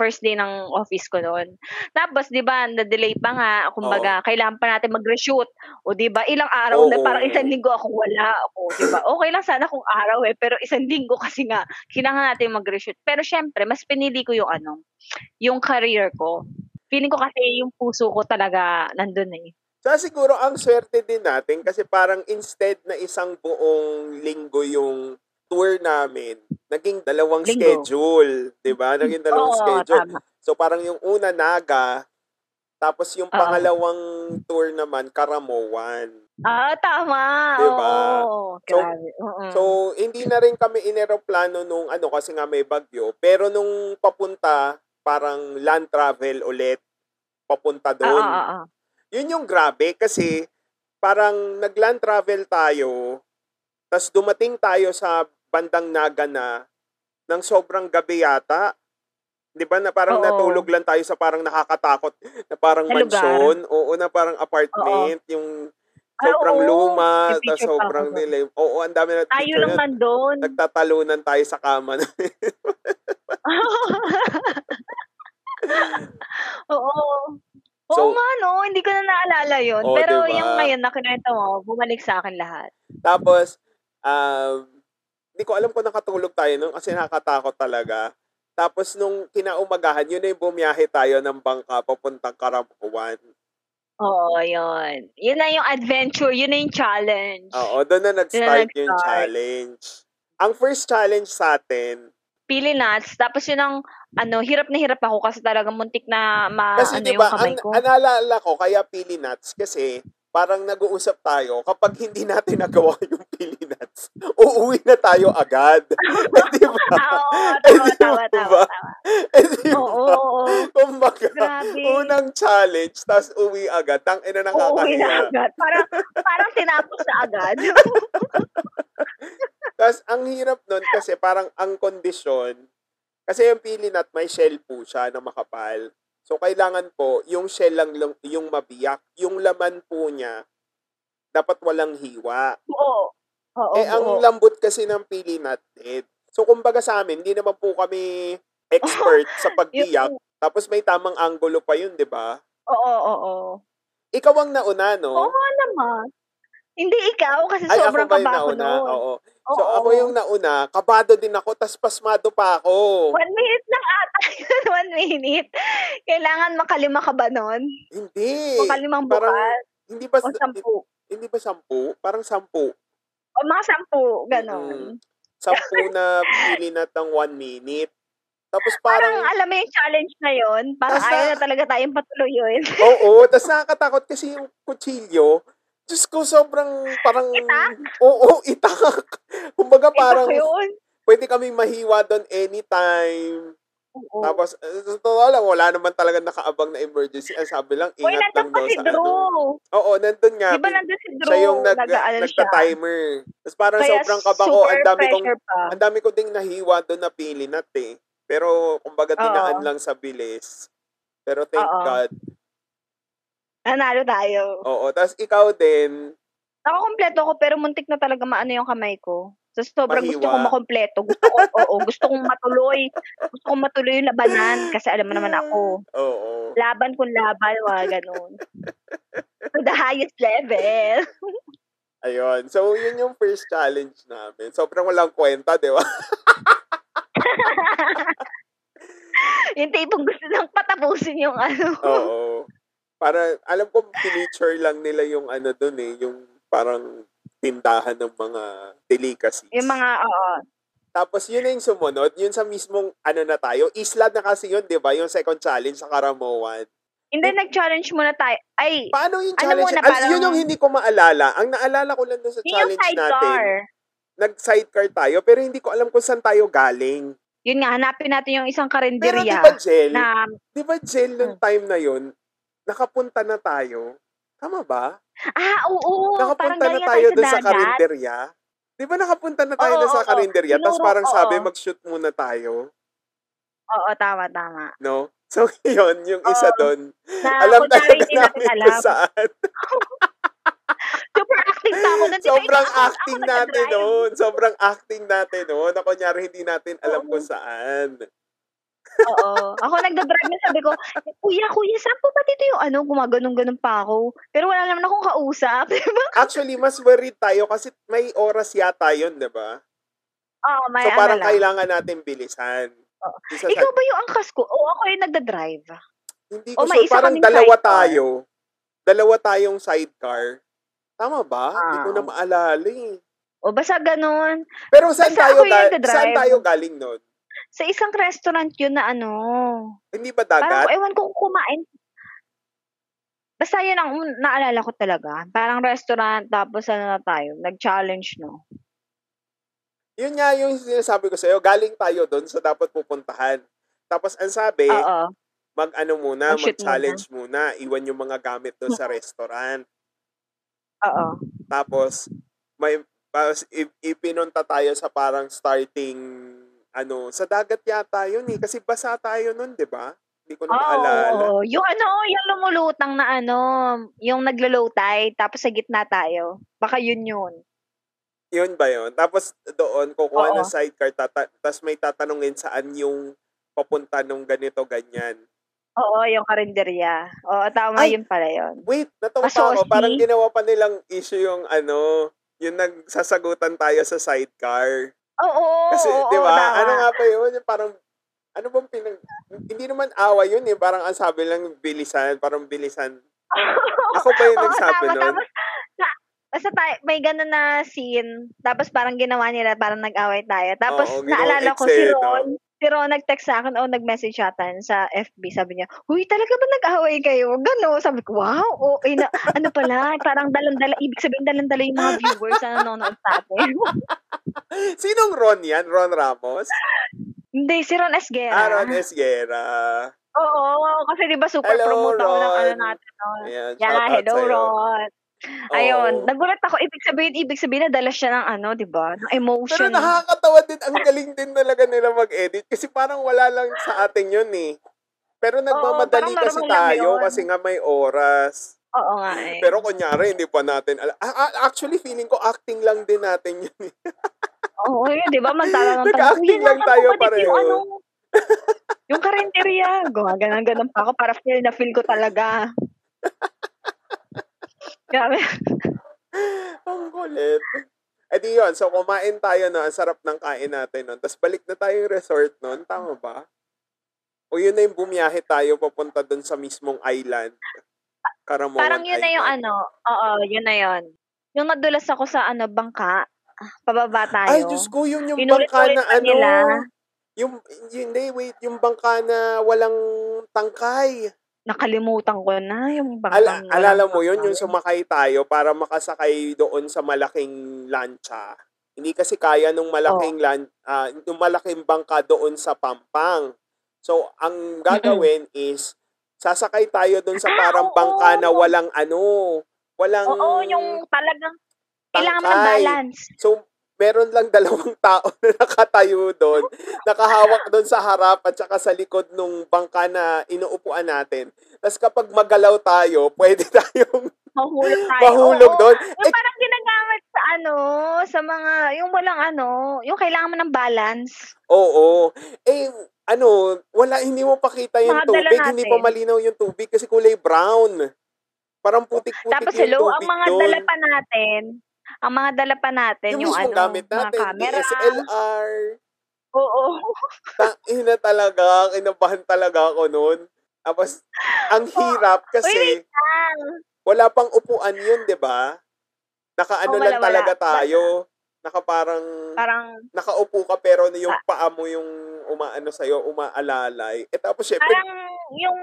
first day ng office ko noon. Tapos, 'di ba, na-delay pa nga, kumbaga, kailangan pa natin mag-reshoot. O 'di ba, ilang araw na Oo. parang isang linggo akong wala ako, 'di ba? Okay lang sana kung araw eh, pero isang linggo kasi nga kailangan natin mag-reshoot. Pero syempre, mas pinili ko yung ano, yung career ko. Feeling ko kasi yung puso ko talaga nandun eh. Sa siguro ang swerte din natin kasi parang instead na isang buong linggo yung tour namin, naging dalawang Linggo. schedule, 'di ba? Naging dalawang Oo, schedule. tama. So parang yung una Naga, tapos yung Oo. pangalawang tour naman Karamoan. Ah, tama. Diba? Oo, So-. So hindi na rin kami ineroplano nung ano kasi nga may bagyo, pero nung papunta parang land travel ulit papunta Oo, doon. oo, oo. Yun yung grabe kasi parang nag-land travel tayo, tas dumating tayo sa bandang Naga na ng sobrang gabi yata. 'Di ba na parang Oo. natulog lang tayo sa parang nakakatakot na parang Na lugar. mansyon, oo na parang apartment, yung Ah, sobrang oo. luma, May tas picture pa sobrang ako dilim. Oo, ang dami na Tayo picture lang yun. nandun. Nagtatalunan tayo sa kama. Oo. Oo So- nga, no? Hindi ko na naalala yun. Oo, Pero diba? yung ngayon na kinuwento mo, bumalik sa akin lahat. Tapos, um, hindi ko alam kung nakatulog tayo nun kasi nakakatakot talaga. Tapos nung kinaumagahan, yun na yung bumiyahe tayo ng bangka papuntang Karamuan. Oo, yun. Yun na yung adventure. Yun na yung challenge. Oo, doon na nag-start yung nag-start. challenge. Ang first challenge sa atin, Pili nuts. Tapos yun ang, ano, hirap na hirap ako kasi talagang muntik na ma, kasi ano di yung kamay ko. ang naalala ko, kaya pili nuts, kasi parang nag-uusap tayo, kapag hindi natin nagawa yung pili nuts, uuwi na tayo agad. eh, di ba? Oo, Eh, tama, ba? tama, tama. Eh, di ba? Oo, oo, oo. Kumbaga, Grabe. unang challenge, tas uwi agad. Tang ina Uuwi na agad. Parang, parang tinapos na agad. Tas ang hirap nun kasi parang ang kondisyon, kasi yung pili nut may shell po siya na makapal. So kailangan po yung shell lang yung mabiyak, yung laman po niya dapat walang hiwa. Oo. Oo, eh ang oo. lambot kasi ng pili dead. So kumbaga sa amin, hindi naman po kami expert sa pagbiyak. Tapos may tamang angulo pa yun, 'di ba? Oo, oo, oo. Ikaw ang nauna, no? Oo naman. Hindi ikaw kasi Ay, sobrang ako ba yung kaba ko nauna? noon. Oo. Oo. So, ako yung nauna, kabado din ako, tas pasmado pa ako. One minute lang ata yun. One minute. Kailangan makalima ka ba nun? Hindi. Makalimang Parang, bukas? hindi ba, O sampu? hindi ba sampu? Parang sampu. O mga sampu, ganon. Sampu na pili na ng one minute. Tapos Parang, parang, alam mo yung challenge na yun, parang ayaw na- na talaga tayong patuluyin. oo, tas nakakatakot kasi yung kutsilyo, Diyos ko, sobrang parang, Itak? oo, itak. Kumbaga parang, Ito yun. pwede kaming mahiwa doon anytime. Oo. Tapos, uh, sa totoo lang, wala naman talaga nakaabang na emergency. Ang sabi lang, ingat lang nandun pa daw si sa ano. Drew. Oo, nandun nga. Di ba nandun si Drew? siya yung nag, siya. nagta-timer. Tapos parang Kaya sobrang kaba ko. Ang dami kong, ang dami ko ding nahiwa doon na pili nut eh. Pero, kumbaga, tinaan lang sa bilis. Pero thank Oo. God. Nanalo tayo. Oo. Tapos ikaw din, Nakakompleto ko pero muntik na talaga maano yung kamay ko. So, sobrang gusto Mahiwa. kong makompleto. Gusto ko, oo, gusto kong matuloy. Gusto kong matuloy yung labanan kasi alam mo naman ako. oo. Laban kung laban, wala ganun. To the highest level. Ayun. So, yun yung first challenge namin. Sobrang walang kwenta, di ba? yung tipong gusto nang patapusin yung ano. Oo. Para, alam ko, pinicture lang nila yung ano dun eh, yung parang tindahan ng mga delicacies. Yung mga, oo. Tapos yun na yung sumunod, yun sa mismong ano na tayo, isla na kasi yun, di ba? Yung second challenge sa Karamoan. Hindi, nag-challenge muna tayo. Ay, Paano yung Ano challenge? muna, Al- parang- yun yung hindi ko maalala. Ang naalala ko lang dun sa yun yung challenge natin, sidecar. nag-sidecar tayo, pero hindi ko alam kung saan tayo galing. Yun nga, hanapin natin yung isang Pero di karinderya ba, Jel? na, Di ba, Jel, nung Hmm. time na yun, nakapunta na tayo? Tama ba? ah, oo, Nakapunta na tayo tayo dun sa karinderya. Di ba nakapunta na tayo Oo, dun sa oo. karinderya? Tapos parang sabi, oo. mag-shoot muna tayo. Oo, tama, tama. No? So, yun, yung isa Oo. doon. Na, Alam talaga hindi natin namin alam. kung saan. Super acting pa ako. Sobrang acting ako natin noon. Sobrang acting natin noon. Na kunyari hindi natin alam Oo. kung saan. Oo. Ako nagdadrive na sabi ko, Kuya, kuya, saan po ba dito yung ano, gumaganong-ganon pa ako? Pero wala naman akong kausap. Di ba? Actually, mas worried tayo kasi may oras yata yun, di ba? Oo, may So, ano parang lang. kailangan natin bilisan. Oo. Isa sa- Ikaw ba yung angkas ko? Oo, ako yung nagdadrive. hindi o ko may sure. Parang dalawa sidecar. tayo. Dalawa tayong sidecar. Tama ba? Hindi ko Ah. na maalala eh. O basta ganon. Pero saan Basta tayo, ga- saan tayo galing nun? Sa isang restaurant yun na ano. Hindi ba Parang, dagat? ewan ko kung kumain. Basta yun ang naalala ko talaga. Parang restaurant, tapos ano na tayo, nag-challenge, no? Yun nga yung sinasabi ko sa'yo. Galing tayo doon sa dapat pupuntahan. Tapos ang sabi, Oo. mag-ano muna, Mag-shoot mag-challenge muna. Iwan yung mga gamit doon sa restaurant. Oo. Tapos, may, tapos ipinunta tayo sa parang starting, ano, sa dagat yata yun eh. Kasi basa tayo nun, di ba? Hindi ko na maalala. Oo. Yung ano, yung lumulutang na ano, yung naglo-low tide, tapos sa gitna tayo. Baka yun yun. Yun ba yun? Tapos doon, kukuha Oo. ng sidecar, tata- tapos may tatanungin saan yung papunta nung ganito, ganyan. Oo, yung karinderya. Oo, tama Ay! yun pala yun. Wait, natuwa Ah, pa ako. Parang ginawa pa nilang issue yung ano, yung nagsasagutan tayo sa sidecar. Oo, Kasi, oo, di ba? tama. Ano nga pa yun? Parang, ano bang pinag... Hindi naman awa yun eh. Parang ang sabi lang, bilisan. Parang bilisan. Ako ba yung Oo, nagsabi tama, nun? Tapos, basta tayo, may gano'n na scene. Tapos parang ginawa nila, parang nag-away tayo. Tapos Oo, naalala ko si. Ron. Si Ron nag-text sa akin o nag-message siya sa FB. Sabi niya, Uy, talaga ba nag-away kayo? Gano'n. Sabi ko, wow. O, eh, na, ano pala, parang dalandala. Ibig sabihin dalandala yung mga viewers na nanonood sa atin. Sinong Ron yan? Ron Ramos? Hindi, si Ron Esguera. Ah, Ron Esguera. Oo, kasi di ba super Hello, promote ako ng ano natin. No? Ayan, Yan, shoutout hello. Ron. Ayun, Oo. nagulat ako. Ibig sabihin, ibig sabihin, nadala siya ng ano, di ba? Ng Pero emotion. nakakatawa din. Ang galing din talaga nila mag-edit. Kasi parang wala lang sa atin yun eh. Pero nagmamadali parang kasi normal lang tayo yun. kasi nga may oras. Oo nga eh. Pero kunyari, hindi pa natin ala- ah, ah, Actually, feeling ko acting lang din natin yun. eh. Oo, yun, di ba? Magtatanong tayo. Nag-acting "Kuya, lang tayo pareho." Yung, ano, yung karinderya. Gumaganan-ganan pa ako para feel na feel ko talaga. Grabe. Ang kulit. Eh di yun, so kumain tayo no, ang sarap ng kain natin nun. Tapos balik na tayo yung resort nun, tama ba? O yun na yung bumiyahe tayo papunta dun sa mismong island. Karamongan Parang yun na yung Island. ano. Oo, yun na yun. Yung nadulas ako sa ano, bangka. Pababa tayo. Ay, Diyos ko, yun yung bangka na ano. nila. Yung, yun, wait, yung bangka na walang tangkay. Nakalimutan ko na yung Ala, bangkang. alala walang mo yun, yung sumakay tayo para makasakay doon sa malaking lancha. Hindi kasi kaya nung malaking lan, ah, nung malaking bangka doon sa Pampang. So, ang gagawin is sasakay tayo doon sa Ah, parang oo. bangka na walang ano, walang Oo, yung talagang kailangan ng balance. So, meron lang dalawang tao na nakatayo doon, nakahawak doon sa harap at saka sa likod nung bangka na inuupuan natin. Tapos kapag magalaw tayo, pwede tayong Mahulog tayo. mahulog Oo. doon. Yung Eh, parang ginagamit sa ano, sa mga, yung walang ano, yung kailangan mo ng balance. oo. Eh, ano, wala, hindi mo pakita yung Mga tubig. Hindi pa malinaw yung tubig kasi kulay brown. Parang putik-putik Tapos yung hello, tubig ang mga doon. dala pa natin, ang mga dala pa natin, yung, yung, ano, gamit mga natin, camera. DSLR. Oo. Ina talaga, kinabahan talaga ako noon. Tapos, ang hirap Uy, kasi, wala pang upuan yun, di ba? Nakaano wala, lang talaga wala. tayo. Naka parang, Parang, nakaupo ka pero yung Ah. paa mo yung umaano sa'yo, umaalalay. Eh tapos syempre, parang yung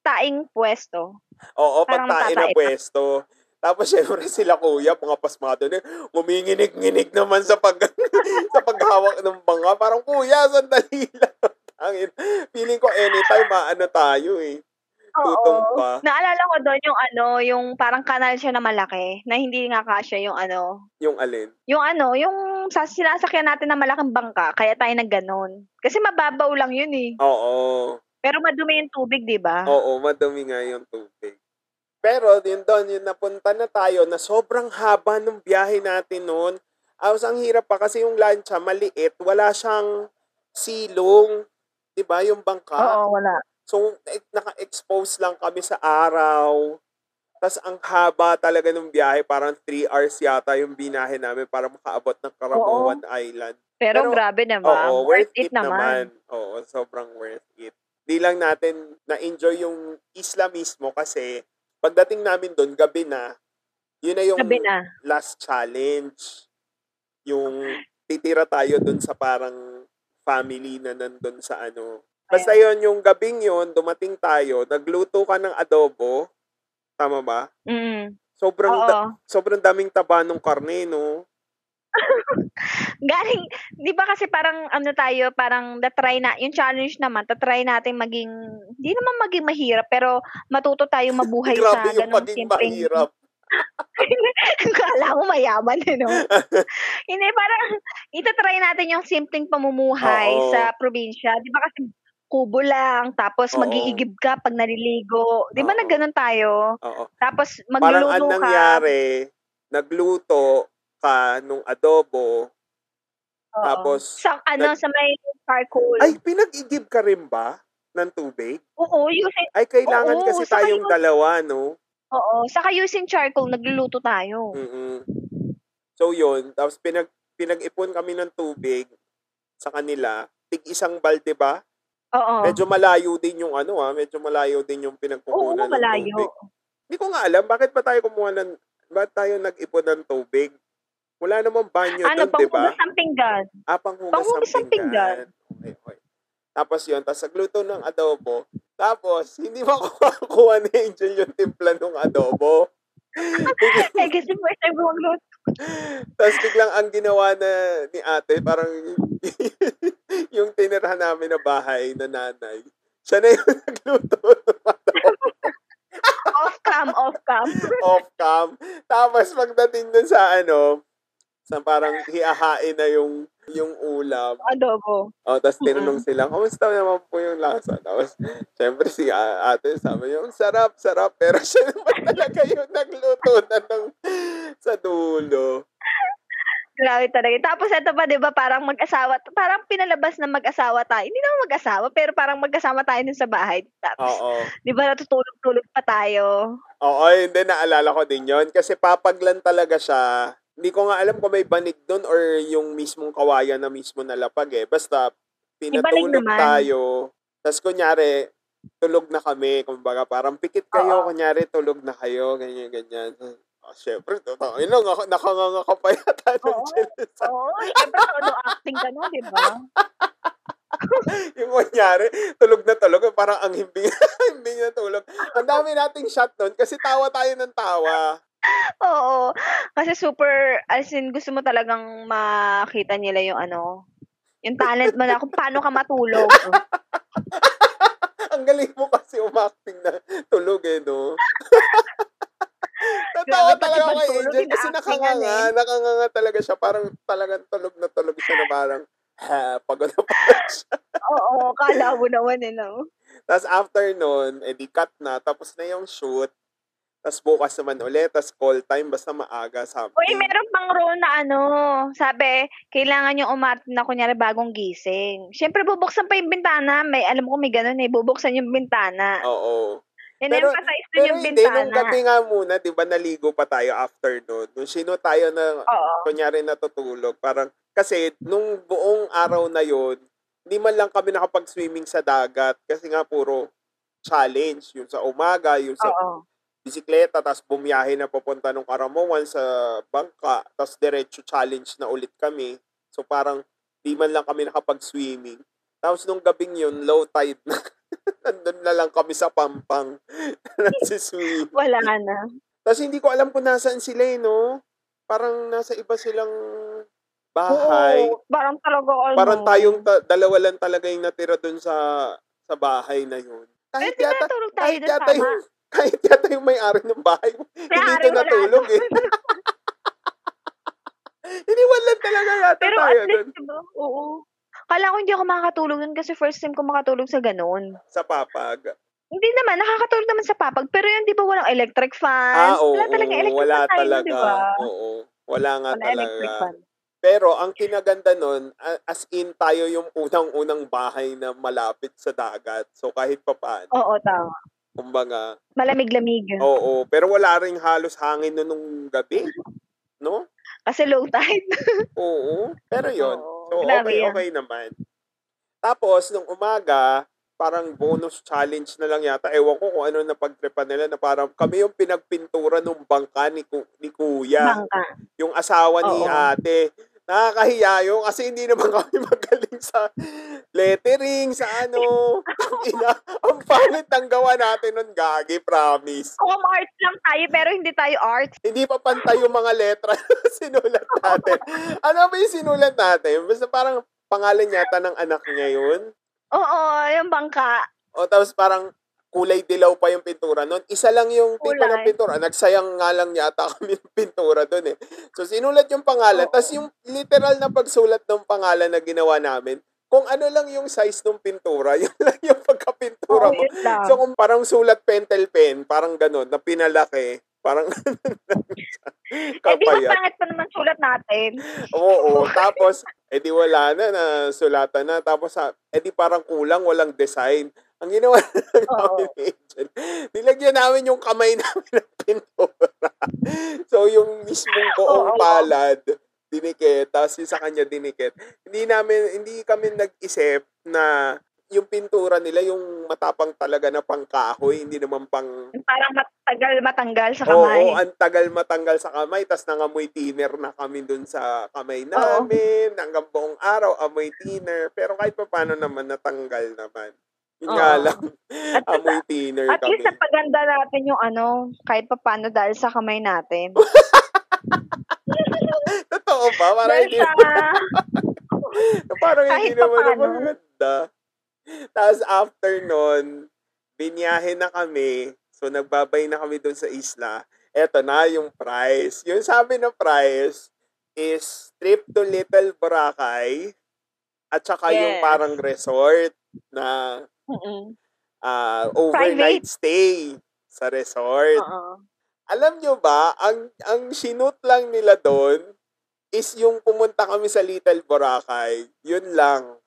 taing pwesto. oo, parang pagtain na pwesto. Tapos syempre sila kuya, mga pasmado na, nguminginig-nginig naman sa pag sa paghawak ng banga. Parang kuya, sandali lang. Tangin. Feeling ko anytime maano tayo eh. Tutong pa. Naalala ko doon yung ano, yung parang kanal siya na malaki, na hindi nga kasya yung ano, Yung alin. yung ano, yung sa sinasakyan natin na malaking bangka, kaya tayo nagganon. Kasi mababaw lang yun eh. Oo. Pero madumi yung tubig, di ba? Oo, madumi nga yung tubig. Pero yun doon, yun napunta na tayo na sobrang haba ng biyahe natin noon. Awas ang hirap pa kasi yung lancha maliit, wala siyang silong, 'di ba, yung bangka. Oo, wala. So eh, naka-expose lang kami sa araw. Tapos ang haba talaga ng biyahe, parang 3 hours yata yung binahe namin para makaabot ng Caramoan Island. Pero, Pero, grabe naman. Oo, worth it naman. Oo, sobrang worth it. Di lang natin na-enjoy yung isla mismo kasi pagdating namin doon, gabi na, yun na yung Gabi na. last challenge. Yung titira tayo doon sa parang family na nandun sa ano. Basta yun, yung gabing yun, dumating tayo, nagluto ka ng adobo. Tama ba? Mm. Sobrang, Oo. da- sobrang daming taba ng karne, no? Galing, di ba kasi parang ano tayo, parang na-try na, yung challenge naman, ta-try natin maging, hindi naman maging mahirap, pero matuto tayo mabuhay Grabe sa maging simpleng, mahirap. Kala ko mayaman, eh, no? Hindi, parang itatry natin yung simpleng pamumuhay Oo. sa probinsya. Di ba kasi kubo lang, tapos Oo. mag-iigib ka pag naliligo. Di ba Oo. na ganun tayo? Oo. Tapos Parang ang magluluto ka. nangyari, nagluto ka nung adobo, Oo. tapos, sa ano, nag- sa may charcoal. ay, pinag-igib ka rin ba ng tubig? Oo, using, Ay, kailangan Oo, kasi tayong yung- dalawa, no? oo. Saka using charcoal, nagluluto tayo. mm So, yun. Tapos, pinag, pinag-ipon kami ng tubig sa kanila. Tig isang balde ba? Oo. Medyo malayo din yung ano ah. Medyo malayo din yung Oo, pinagkukunan ng malayo. tubig. Hindi ko nga alam, bakit pa tayo kumuha ng, bakit tayo nag-ipon ng tubig? Wala namang banyo Ano, doon, di ba? panghugas ng pinggan. Ah, panghugas, Panghugas ng ng pinggan. Okay, okay. Tapos yun, tapos nagluto ng adobo. Tapos, hindi mo kuha ni Angel yung timpla ng adobo. eh, kasi first time ko magluto. tapos biglang ang ginawa na ni ate, parang yung tinirahan namin na bahay na nanay. Siya na yung nagluto ng adobo Off cam, off cam. off cam. Tapos pagdating dun sa ano, sa parang hiahain na yung yung ulam. Adobo. Oh, tapos tinanong sila, kamusta naman po yung lasa? Tapos, syempre si ate sabi niya, sarap, sarap. Pero siya naman talaga yung nagluto na ng sa dulo. Grabe talaga. Tapos ito pa, di ba, parang mag-asawa, parang pinalabas na mag-asawa tayo. Hindi naman mag-asawa, pero parang magkasama tayo dun sa bahay. Tapos, Oo. di ba, natutulog-tulog pa tayo. Oo, hindi, naalala ko din yon Kasi papaglan talaga siya. Hindi ko nga alam kung may banig doon or yung mismong kawayan na mismo nalapag eh. Basta, pinatulog tayo. Tapos kunyari, tulog na kami. Kumbaga, parang pikit kayo. Oo. Kunyari, tulog na kayo. Ganyan, ganyan. Oh, syempre, totoo. Yun lang, nakanganga ka pa yata ng Oo. Oo, syempre, todo acting ka no, di ba? yung kunyari, tulog na tulog. Parang ang himbing, himbing na tulog. Ang dami nating shot nun kasi tawa tayo ng tawa. Oo. Kasi super, as in, gusto mo talagang makita nila yung ano, yung talent mo na kung paano ka matulog. Ang galing mo kasi umacting na tulog eh, no? Pati talaga kay Angel kasi nakanganga. eh. Nakanganga talaga siya. Parang talagang tulog na tulog siya na parang, ha, pagod na pagod siya. Oo, kala mo naman eh, no? Tapos after nun, edi cut na. Tapos na yung shoot. Tapos bukas naman ulit. Tapos call time. Basta maaga. Something. Uy, meron pang role na ano, sabi, kailangan yung umatin na kunyari bagong gising. Siyempre, bubuksan pa yung bintana. May, alam ko may ganun eh, bubuksan yung bintana. Oo. And Pero- emphasize Pero yung hindi, nung bintana. gabi nga muna, di ba, naligo pa tayo after nun. Nung sino tayo na, Oo. kunyari natutulog. Parang, kasi nung buong araw na yon hindi man lang kami nakapag-swimming sa dagat kasi nga puro challenge. Yung sa umaga, yung sa Oo. Bisikleta, tapos bumiyahe na papunta ng Karamoan sa bangka, tapos diretso challenge na ulit kami. So parang di man lang kami nakapag-swimming. Tapos nung gabing yun, low tide na. Nandun na lang kami sa pampang. Nagsiswim. Wala na. Tapos hindi ko alam kung nasaan sila eh, no? Parang nasa iba silang bahay. Oo, parang talaga ano. Parang tayong ta- dalawa lang talaga yung natira dun sa sa bahay na yun. Kahit ba yata, tayo kahit yata yung, kahit yata yung may-ari ng bahay, hindi May-ari ito wala natulog eh. lang talaga yata Pero tayo at least, diba? Oo. Kala ko hindi ako makakatulog dun kasi first time ko makatulog sa ganun. Sa papag. Hindi naman, nakakatulog naman sa papag. Pero yun, di ba walang electric Ah, fan? oo. wala talaga electric wala fan tayo, talaga. di ba? Oo. Wala nga Wala electric talaga. fan. Pero ang kinaganda nun, as in tayo yung unang-unang bahay na malapit sa dagat. So kahit pa paano, Oo, tama. Kumbaga, Malamig-lamig. oo. Pero wala ring halos hangin nun nung gabi. No? Kasi low tide. Oo. Pero yon Oo, So okay, yan. okay naman. Tapos, nung umaga, parang bonus challenge na lang yata. Ewan ko kung ano na pagtripan nila na parang kami yung pinagpintura nung bangka ni, ku- ni kuya. Bangka. Yung asawa ni Oo. ate. Nakakahiya yun kasi hindi naman kami magaling sa lettering, sa ano. Ina, ang pangit ang gawa natin nun, Gagi, promise. Kung arts lang tayo, pero hindi tayo arts. Hindi pa pantay yung mga letra na sinulat natin. Ano ba yung sinulat natin? Basta parang pangalan yata ng anak niya yun. Oo, yung bangka. O tapos parang kulay dilaw pa yung pintura nun. Isa lang yung tipo Kulay. ng pintura. Nagsayang nga lang yata kami ng pintura dun eh. So sinulat yung pangalan. Oo. Tapos yung literal na pagsulat ng pangalan na ginawa namin, kung ano lang yung size ng pintura, yun lang yung pagkapintura Oo, mo. So kung parang sulat pentel pen, parang ganun, na pinalaki, parang eh, di ba pangit pa naman sulat natin? Oo, tapos, edi wala na, na sulatan na. Tapos, ah, edi parang kulang, walang design. Ang ginawa na namin ni Angel, nilagyan namin yung kamay namin ng pintura. so, yung mismong buong Oo. palad, dinikit, tapos yung sa kanya dinikit. Hindi namin, hindi kami nag-isip na yung pintura nila, yung matapang talaga na pangkahoy, hindi naman pang Parang matagal matanggal sa kamay. Oo, ang tagal matanggal sa kamay, tas nangamoy thinner na kami dun sa kamay namin, hanggang buong araw, amoy thinner. Pero kahit pa paano naman, natanggal naman. Yun nga lang, At, amoy thinner at kami. least napaganda natin yung ano, kahit pa paano dahil sa kamay natin. Totoo ba? Parang dahil hindi, sa... parang kahit hindi pa naman paano. maganda. Tapos after nun, binyahe na kami. So, nagbabay na kami dun sa isla. Eto na yung price. Yung sabi ng price is trip to Little Boracay at saka yung Yes. parang resort na Mm-mm. ah, overnight stay sa resort. Oo. Alam nyo ba, ang, ang sinut lang nila doon is yung pumunta kami sa Little Boracay. Yun lang.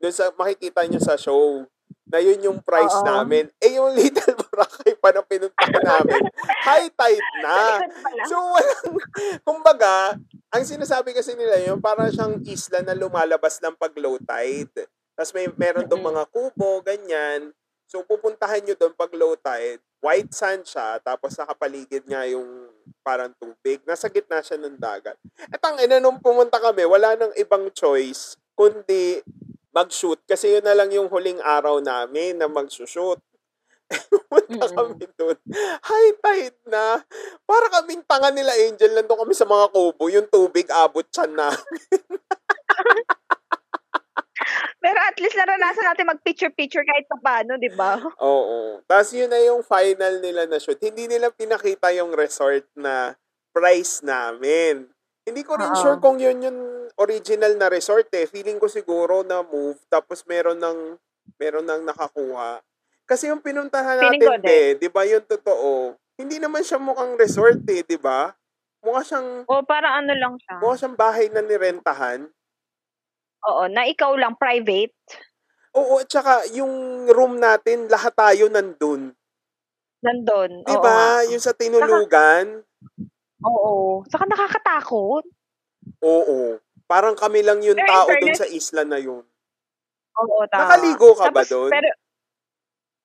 Doon sa, makikita nyo sa show na yun yung price Oo. namin. Eh, yung Little Boracay pa na pinuntahan namin, high tide na. So, walang, kumbaga, ang sinasabi kasi nila yun, parang siyang isla na lumalabas ng pag low tide. Tapos may meron doon mga kubo, ganyan. So, pupuntahan nyo doon pag low tide. White sand siya, tapos nakapaligid nga yung parang tubig. Nasa gitna siya ng dagat. At ang ina, nung pumunta kami, wala nang ibang choice, kundi mag-shoot. Kasi yun na lang yung huling araw namin na mag-shoot. Pumunta kami doon. High tide na. Para kaming tanga nila Angel. Nandun kami sa mga kubo. Yung tubig abot siya na. Pero at least naranasan natin mag-picture-picture kahit pa paano, di ba? Oo. Tapos yun na yung final nila na shoot. Hindi nila pinakita yung resort na price namin. Hindi ko rin Oo. sure kung yun yung original na resort eh. Feeling ko siguro na move tapos meron ng meron ng nakakuha. Kasi yung pinuntahan Feeling natin, din. eh, di ba yung totoo? Hindi naman siya mukhang resort eh, di ba? Mukha siyang, O parang ano lang siya. mukha siyang bahay na nirentahan. Oo, na ikaw lang, private. Oo, at saka yung room natin, lahat tayo nandun. Nandun. Di Oo ba? Yung sa tinulugan. Oo. Saka nakakatakot. Oo. Parang kami lang yung Pero tao fairness- sa isla na yun. Oo, tama. Nakaligo ka ba Tapos, dun? Pero,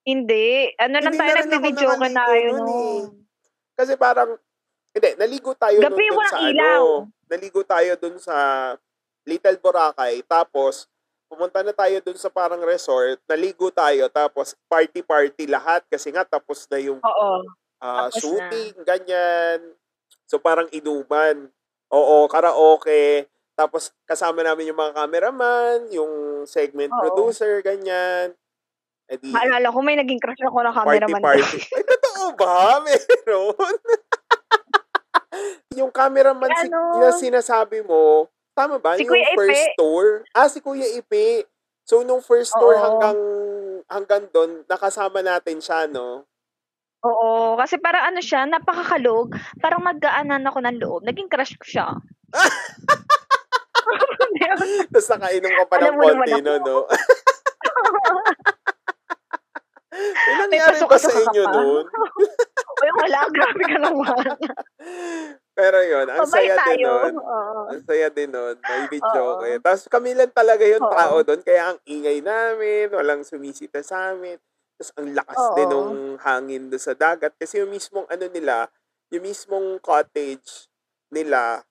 hindi. Ano lang Hindi tayo, na nagbibideo ka na yun. nun eh. Kasi parang, hindi, naligo tayo Gabi, nun dun sa ilaw. ano. Naligo tayo dun sa Little Boracay. Tapos, pumunta na tayo dun sa parang resort. Naligo tayo. Tapos, party-party lahat. Kasi nga, tapos na yung Oo. ah, Tapos na. shooting, ganyan. So, parang inuman. Oo, karaoke. Tapos, kasama namin yung mga cameraman, yung segment Oo. producer, ganyan. Eh di, Maalala ko, may naging crush ako na cameraman. party-party. Ay, totoo ba? Meron? yung cameraman si, Ano? na sinasabi mo, tama ba? Si yung Kuya Ipe. first tour? Ah, si Kuya Ipe. So, nung first tour Oo. hanggang hanggang doon, nakasama natin siya, no? Oo, kasi parang ano siya, napakakalog. Parang nagaanan ako ng loob. Naging crush ko siya. Tapos nakainom ka pa Alam ng mo konti, no? no? May nangyari ba sa pasok-pasok ka inyo pa. noon? Uy, wala. Grabe ka naman. Pero yun, ang Mabait saya din nun. Oo. Ang saya din nun. May video ko eh. Tapos kami lang talaga yung Oo. tao doon. Kaya ang ingay namin, walang sumisita sa amin. Tapos ang lakas Oo. din ng hangin doon sa dagat. Kasi yung mismong ano nila, yung mismong cottage nila,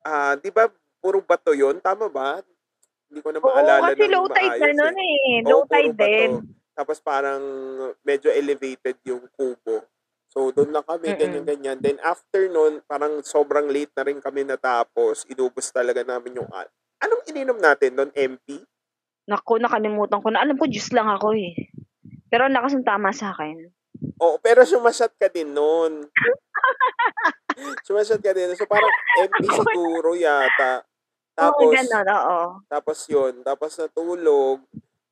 ah, di ba puro bato yun. Tama ba? Hindi ko na Oo, maalala kasi ng low tide na maayos nun eh. eh. Oo, Low puro tide din. Tapos parang medyo elevated yung kubo. So, doon lang kami, ganyan-ganyan. Then, after nun, parang sobrang late na rin kami natapos. Inubos talaga namin yung... al- Anong ininom natin doon? MP? Naku, nakalimutan ko na. Alam ko, juice lang ako eh. Pero ang lakas ng tama sa akin. Oo, pero sumasyat ka din noon. sumasyat ka din. So, parang MP siguro yata. Oo, Tapos, ganun, oo. tapos yun. Tapos natulog.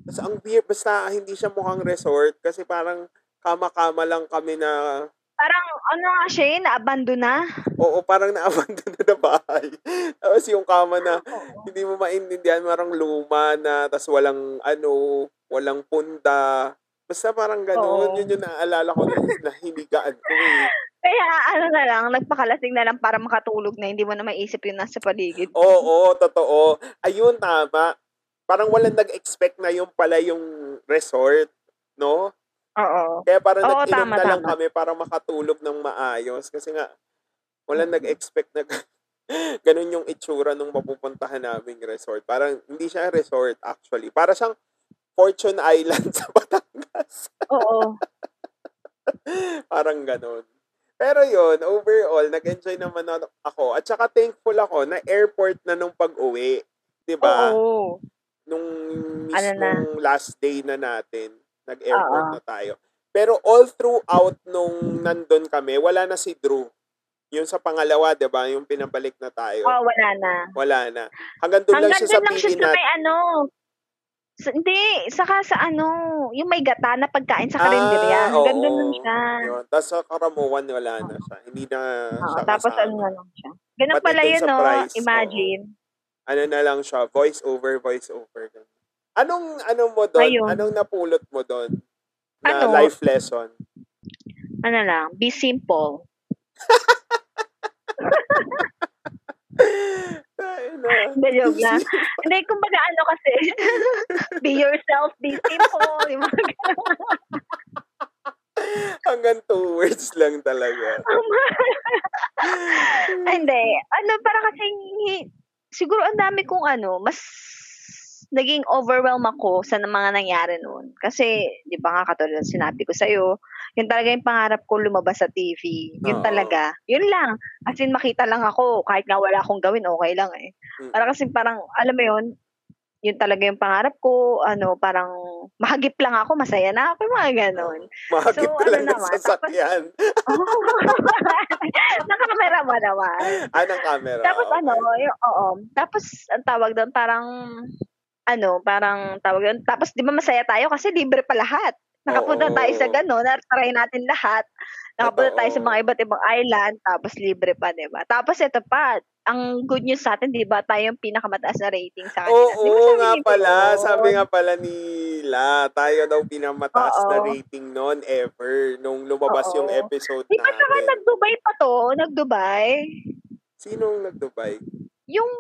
Tapos ang weird, basta hindi siya mukhang resort kasi parang kama-kama lang kami na Parang, ano nga siya eh, naabando na. Oo, parang na-abandon na na bahay. Tapos yung kama na Oo. hindi mo maintindihan, parang luma na, tapos walang ano, walang punta. Basta parang gano'n, Oo. yun yung naaalala ko na, na hinigaan ko eh. Kaya ano na lang, nagpakalasing na lang para makatulog na, hindi mo na maisip yung nasa paligid. Oo, totoo. Ayun, tama. Parang walang nag-expect na yung pala yung resort, no? Oo. Kaya parang Oo, nag-inom tama, na lang tama. kami para makatulog ng maayos. Kasi nga, walang Mm. nag-expect na ganun yung itsura nung mapupuntahan naming resort. Parang hindi siya resort actually. Para siyang Fortune Island sa Batangas. Oo. parang ganun. Pero yon overall, nag-enjoy naman na- ako. At saka thankful ako na airport na nung pag-uwi. 'Di ba? Oo. Nung Ano na? mismong last day na natin, nag-airport na tayo. Pero all throughout nung nandun kami, wala na si Drew. Yung sa pangalawa, 'di ba? Yung pinabalik na tayo. Oo, wala na. Wala na. Hanggang doon lang Hanggang siya sa doon lang siya sa may ano. Sa, hindi, saka sa ano, yung may gata na pagkain sa karinderya. Hanggang doon lang siya. Yun. Tapos sa Karamuan, wala na siya. Hindi na Oo, siya tapos kasama. ano na lang siya. Ganun Pati pala yun, no? price, Imagine. Ano na lang siya, voice over, voice over. Anong, ano mo doon? Ayun. Anong napulot mo doon? Na Ano? life lesson? Ano lang, be simple. Hindi, joke lang. Hindi, kumbaga ano kasi, be yourself, be simple. Yung mga ganun. Hanggang two words lang talaga. Hindi. Ano, para kasi, siguro ang dami kong ano, mas naging overwhelm ako sa mga nangyari noon. Kasi, di ba nga katulad sinabi ko sa'yo, yun talaga yung pangarap ko lumabas sa TV. Yun Oo. talaga. Yun lang. As in, makita lang ako. Kahit nga wala akong gawin, okay lang eh. Mm. Para kasi parang, alam mo yun, yun talaga yung pangarap ko. Ano, parang mahagip lang ako, masaya na ako, mga ganon. Mahagip So, ka ano naman, sasakyan. Nakakamera mo naman. Ah, ng camera. Tapos okay. ano, yung, oo. Tapos ang tawag doon parang ano, parang tawag doon. Tapos 'di ba masaya tayo kasi libre pa lahat. Nakapunta Oo. tayo sa gano'n, try natin lahat. Nakapunta tayo sa Totoo. mga iba't ibang island, tapos libre pa, 'di ba? Tapos ito pa, ang good news sa atin, 'di ba, tayo yung pinakamataas na rating sa kanila. Oo, Di ba sabi nga ni pala. Bea? Sabi nga pala nila, tayo daw pinamataas na rating noon ever nung lumabas Oo. yung episode Di ba saka natin. nag-Dubai pa to? Nag-Dubai? Sinong nag-Dubai? Yung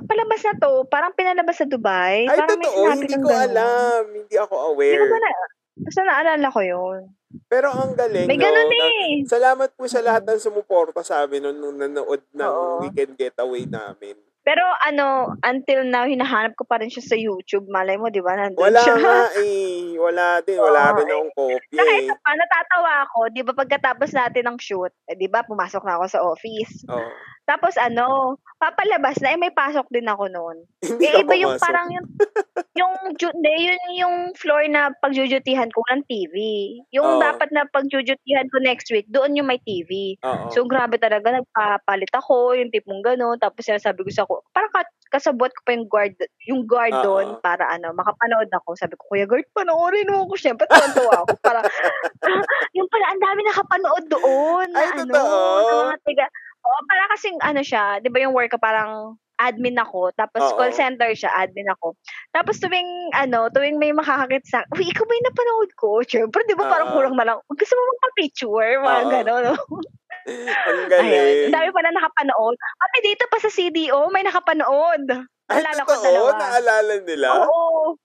palabas na to, parang pinalabas sa Dubai. Ay, parang totoo. Hindi ko ganun. alam. Hindi ako Hindi ko aware. ba na, basta naalala ko yun. Pero ang galing, May no? ganun Na- eh. Salamat po sa lahat ng sumuporta sa amin nung, nung nanood ng Oo. weekend getaway namin. Pero ano, until now, hinahanap ko pa rin siya sa YouTube. Malay mo, di ba? Nandun Wala siya. nga eh. Wala din. Wala Oo, rin akong Saka eh. ito pa, natatawa ako. Di ba pagkatapos natin ng shoot, eh, di ba, pumasok na ako sa office. Oh. Tapos ano, papalabas na, eh may pasok din ako noon. Eh, iba yung parang yung, yung, hindi, yun yung floor na pagjujutihan ko ng TV. Yung Oo. dapat na pagjujutihan ko next week, doon yung may TV. Oo. So, grabe talaga. Nagpapalit ako, yung tipong gano'n. Tapos, sinasabi ko sa ko, parang ka- kasabot ko pa yung guard, yung guard Oo. doon para ano, makapanood ako. Sabi ko, Kuya Guard, panoorin mo ako. Siyempre, tuwan-tuwa ako. Para, yung pala, ang dami nakapanood doon. Na, Ay, ano, totoo? na mga tiga, Oo, para kasing ano siya, 'di ba yung work ko parang admin ako, tapos Oo. call center siya, admin ako. Tapos tuwing ano, tuwing may makakakit sa, uy, ikaw ba yung napanood ko? Siyempre, 'di ba parang Oo. kulang na lang. Gusto mo magpa-picture, mga Oo. gano'n. no? Ang Ayun. galing. Ang dami pala nakapanood. Pati dito pa sa CDO, may nakapanood. Ay, Naalala ko totoo? dalawa. Naalala nila? Oo.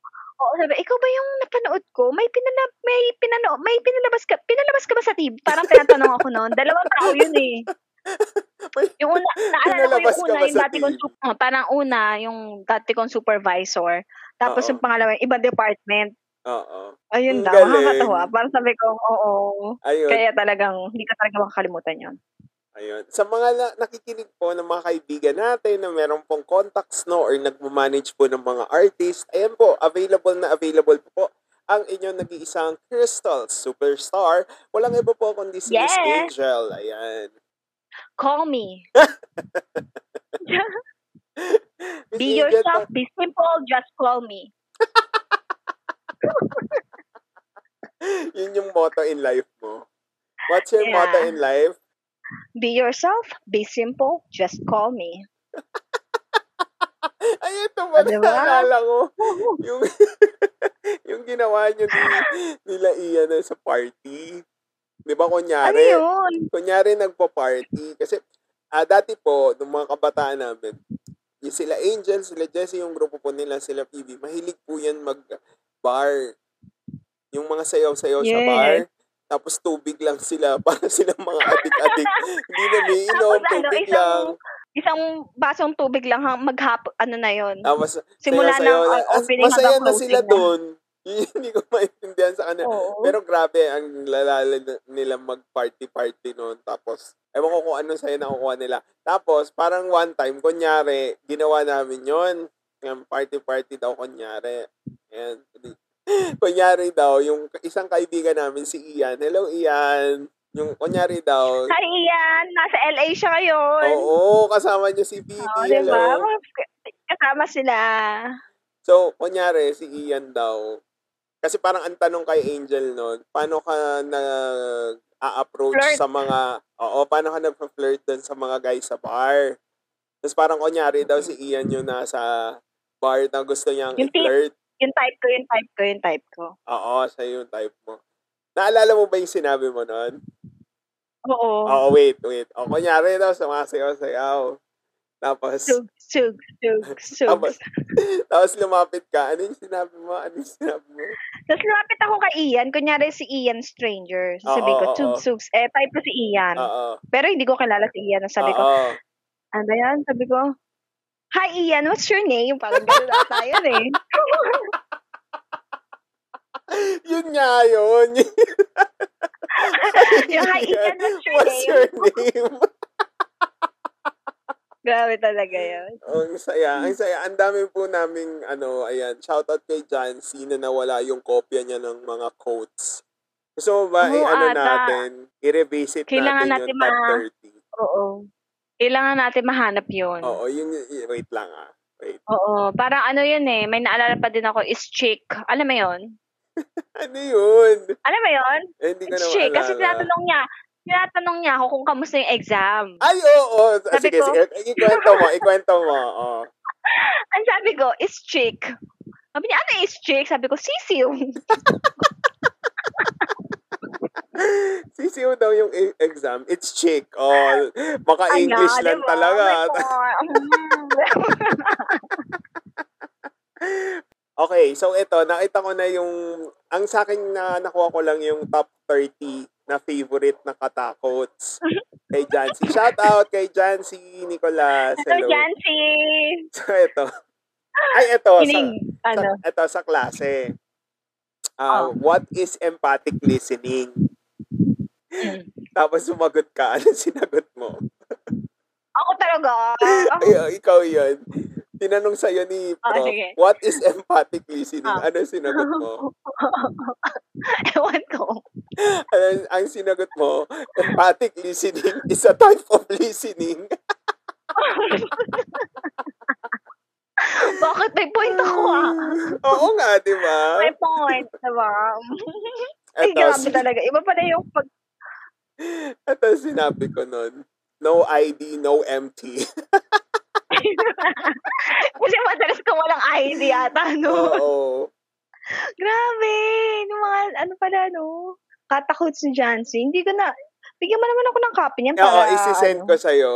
Oo, sabi, ikaw ba yung napanood ko? May pinala may pinano, may pinalabas ka, pinalabas ka ba sa TV? Parang tinatanong ako noon. Dalawang tao yun eh. Yung una, naalala ko yung una, yung dati kong, oh, parang una, yung dati kong supervisor. Tapos Oo. yung pangalawa, yung ibang department. Oo. Ayun daw, nakakatawa. Parang sabi ko, oo. Ayun. Kaya talagang, hindi ka talaga makakalimutan yun. Ayun. Sa mga na- nakikinig po ng mga kaibigan natin na meron pong contacts no or nagmo-manage po ng mga artist, ayan po, available na available po, po ang inyong nag-iisang Crystal Superstar. Walang iba po kundi si Miss Yes. Angel. Ayan. Call me. Be yourself, be simple, just call me. yun yung motto in life mo. What's your Yeah. motto in life? Be yourself, be simple, just call me. Ay, ito ba diba? ko? Yung, yung ginawa nyo ni, nila Ian sa party. Di ba, Ano kunyari, yun? kunyari nagpa-party. Kasi, ah, dati po, nung mga kabataan namin, yung sila Angel, sila Jessie, yung grupo po nila, sila PB, mahilig po yan mag-bar. Yung mga sayaw-sayaw sa Yes. bar. Tapos tubig lang sila para silang mga adik-adik. Hindi na may inom, Tapos ano, tubig isang, lang. isang basong tubig lang, ha- maghap, ano na yun. Tapos, Simula sayaw-sayaw ng lang. uh, opening Masaya na sila doon. Hindi ko maintindihan sa kanila. Oo. Pero grabe, ang lalala nila mag-party-party noon. Tapos, ewan ko kung anong saya nakukuha nila. Tapos, parang one time, kunyari, ginawa namin yon Yung party-party daw, kunyari. Ayan. kunyari daw, yung isang kaibigan namin, si Ian. Hello, Ian. Yung, kunyari daw, Hi, Ian. Nasa LA siya ngayon. oo, kasama niya si. Oo, Hello. diba? Kasama sila. So, kunyari, si Ian daw, kasi parang ang tanong kay Angel noon, paano ka nag-a-approach Flirt. sa mga, oo, paano ka nag-flirt doon sa mga guys sa bar? Tapos parang kunyari daw si Ian yung nasa bar na gusto niyang Yung tip. i-flirt. Yung type ko, yung type ko, yung type ko. Oo, siya yung type mo. Naalala mo ba yung sinabi mo noon? Oo. Oo, wait, wait. O, kunyari daw, sumasayaw-sayaw. Tapos, Sug, sug, sug, sug. tapos, tapos lumapit ka. Ano yung sinabi mo? Ano yung sinabi mo? Tapos lumapit ako kay Ian. Kunyari si Ian stranger. Sabi Oo, ko, sug, oo. sugs. Eh, type ko si Ian. Oo. Pero hindi ko kilala si Ian. Sabi ko, ano yan? Sabi ko, Hi Ian, what's your name? Parang gano'n ata yun eh. yun nga yun. Yung, "Hi, Ian, what's your What's name?" your name? Grabe talaga yun. ang saya, ang saya. Ang dami po naming, ano, ayan, shoutout kay John C na nawala yung kopya niya ng mga quotes. Gusto mo ba, Oo, i-ano ata. natin, i-revisit Kailangan natin yung natin top ma- 30. Oo. Kailangan natin mahanap yun. Oo, yung, y- wait lang ah. Wait. Oo. Parang ano yun eh. May naalala pa din ako is chick. Alam mo yun? Ano yun? Alam mo yun? Eh, hindi ko na chick. Kasi maalala. tinatanong niya, tinatanong niya ako kung kamusta yung exam. Ay, oo. Ah, Sabi sige, ko- sige. Ikwento mo, ikwento mo. Oo. Ang sabi ko, is chick. Sabi niya, ano is chick? Sabi ko, sisiw. Sisiw daw yung e- exam. It's chick. Oh, maka-English Ano, lang diba? talaga. Oh God. Okay, so ito, nakita ko na yung, ang sa akin na nakuha ko lang yung top 30 na favorite na katakots kay Jancy. Shout out kay Jancy Nicolas. Hello, Hello. Jancy. So ito. Ay, ito. Sa, Kinig. Ano? sa, ito sa klase. Ah, Oh. What is empathic listening? Mm. Tapos sumagot ka. Ano sinagot mo? Ako talaga. Ay, ikaw yun. Tinanong sa'yo ni Ah, Prof, sige. what is empathic listening? Ah. Ano sinagot mo? Ewan ko. Ano, ang sinagot mo, empathic listening is a type of listening. Bakit may point ako ah? Oo nga, di ba? May point, diba? Ay, Ito, grabe talaga. Iba pala yung pag... ito sinabi ko nun. No ID, no MT. Kasi madalas ka walang ID ata, no? Oo. Grabe! Yung mga, ano pala, no? Katakots ni Jancy. Hindi ko na... Bigyan mo naman ako ng copy niyan para... Oo, isi-send ano, ko sa'yo.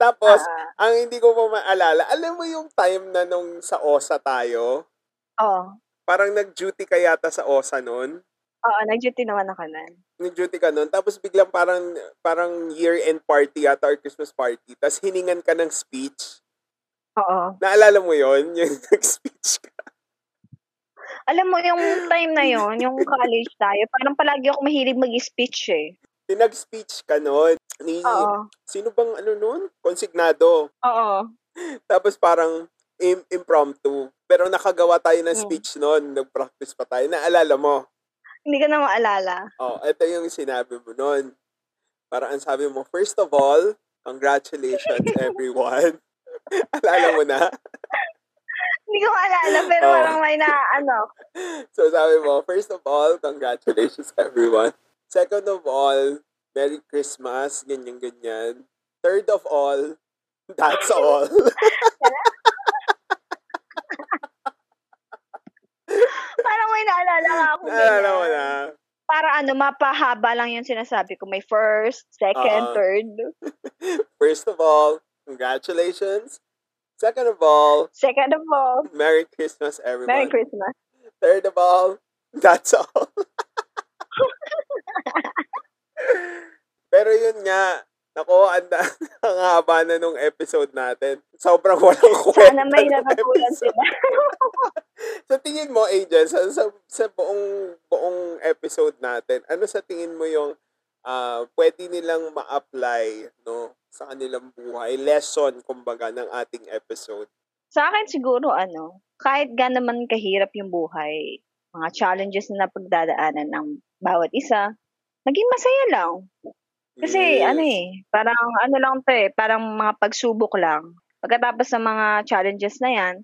Tapos, ah, ang hindi ko pa maalala, alam mo yung time na nung sa OSA tayo, oh. parang nag-duty ka yata sa OSA nun? Oo, nag-duty naman ako nun. Nag-duty ka nun, tapos biglang parang, parang year-end party yata or Christmas party, tapos hiningan ka ng speech. Oo. Naalala mo yon Yung nag-speech ka. Alam mo, yung time na yon yung college tayo, parang palagi ako mahilig mag-speech eh. Tinag-speech ka nun. Ni, Oo. sino bang ano nun? Konsignado. Oo. Tapos parang im- impromptu. Pero nakagawa tayo ng Hmm. speech noon. Nag-practice pa tayo. Naalala mo? Hindi ko na maalala. Oh, ito yung sinabi mo noon. Para ang sabi mo, first of all, congratulations everyone. Alala mo na? Hindi ko maalala, pero Oo. parang may na, ano, So sabi mo, first of all, congratulations everyone. Second of all, Merry Christmas, ganyan-ganyan. Third of all, that's all. parang may naalala ako. Naalala mo na? Para ano, mapahaba lang yung sinasabi ko. May first, second, Oo. third. First of all, congratulations. Second of all, Second of all, Merry Christmas everyone. Merry Christmas. Third of all, that's all. Pero yun nga, nako, ang, ang haba na nung episode natin. Sobrang walang kwenta. Sana may episode. sila. sa tingin mo, Angel, sa, sa, sa buong, buong episode natin, ano sa tingin mo yung ah pwede nilang ma-apply no, sa kanilang buhay? Lesson, kumbaga, ng ating episode. Sa akin siguro, ano, kahit gan naman kahirap yung buhay, mga challenges na napagdadaanan ng bawat isa, maging masaya lang. Kasi Yes. ano eh, parang ano lang to eh, parang mga pagsubok lang. Pagkatapos ng mga challenges na yan,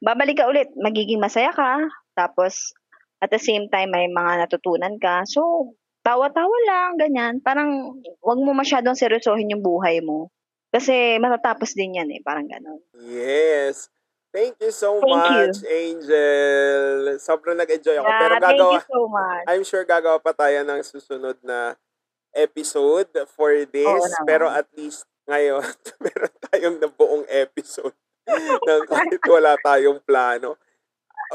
babalik ka ulit, magiging masaya ka, tapos at the same time may mga natutunan ka. So, tawa-tawa lang, ganyan. Parang wag mo masyadong seryosohin yung buhay mo. Kasi matatapos din yan eh, parang ganon. Yes. Thank you so Thank you. much, Angel. Sobrang nag-enjoy ako. Pero Yeah, thank gagawa, you so much. I'm sure gagawa pa tayo ng susunod na episode for this. Oo naman. pero at least ngayon, meron tayong nabuong episode ng kahit wala tayong plano.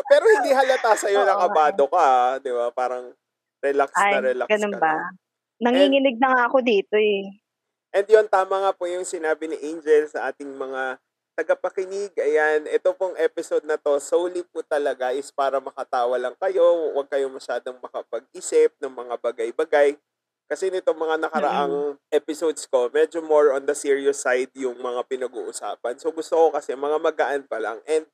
Pero hindi halata sa'yo Oo na nga kabado ka, ah, di ba? Parang relax na Ay, relax ganun ka ba? na. Nanginginig na nga ako dito eh. And yun, tama nga po yung sinabi ni Angel sa ating mga tagapakinig. Ayan, ito pong episode na to, solely po talaga is para makatawa lang kayo. Huwag kayong masyadong makapag-isip ng mga bagay-bagay. Kasi nito mga nakaraang episodes ko, medyo more on the serious side yung mga pinag-uusapan. So gusto ko kasi mga magaan pa lang. And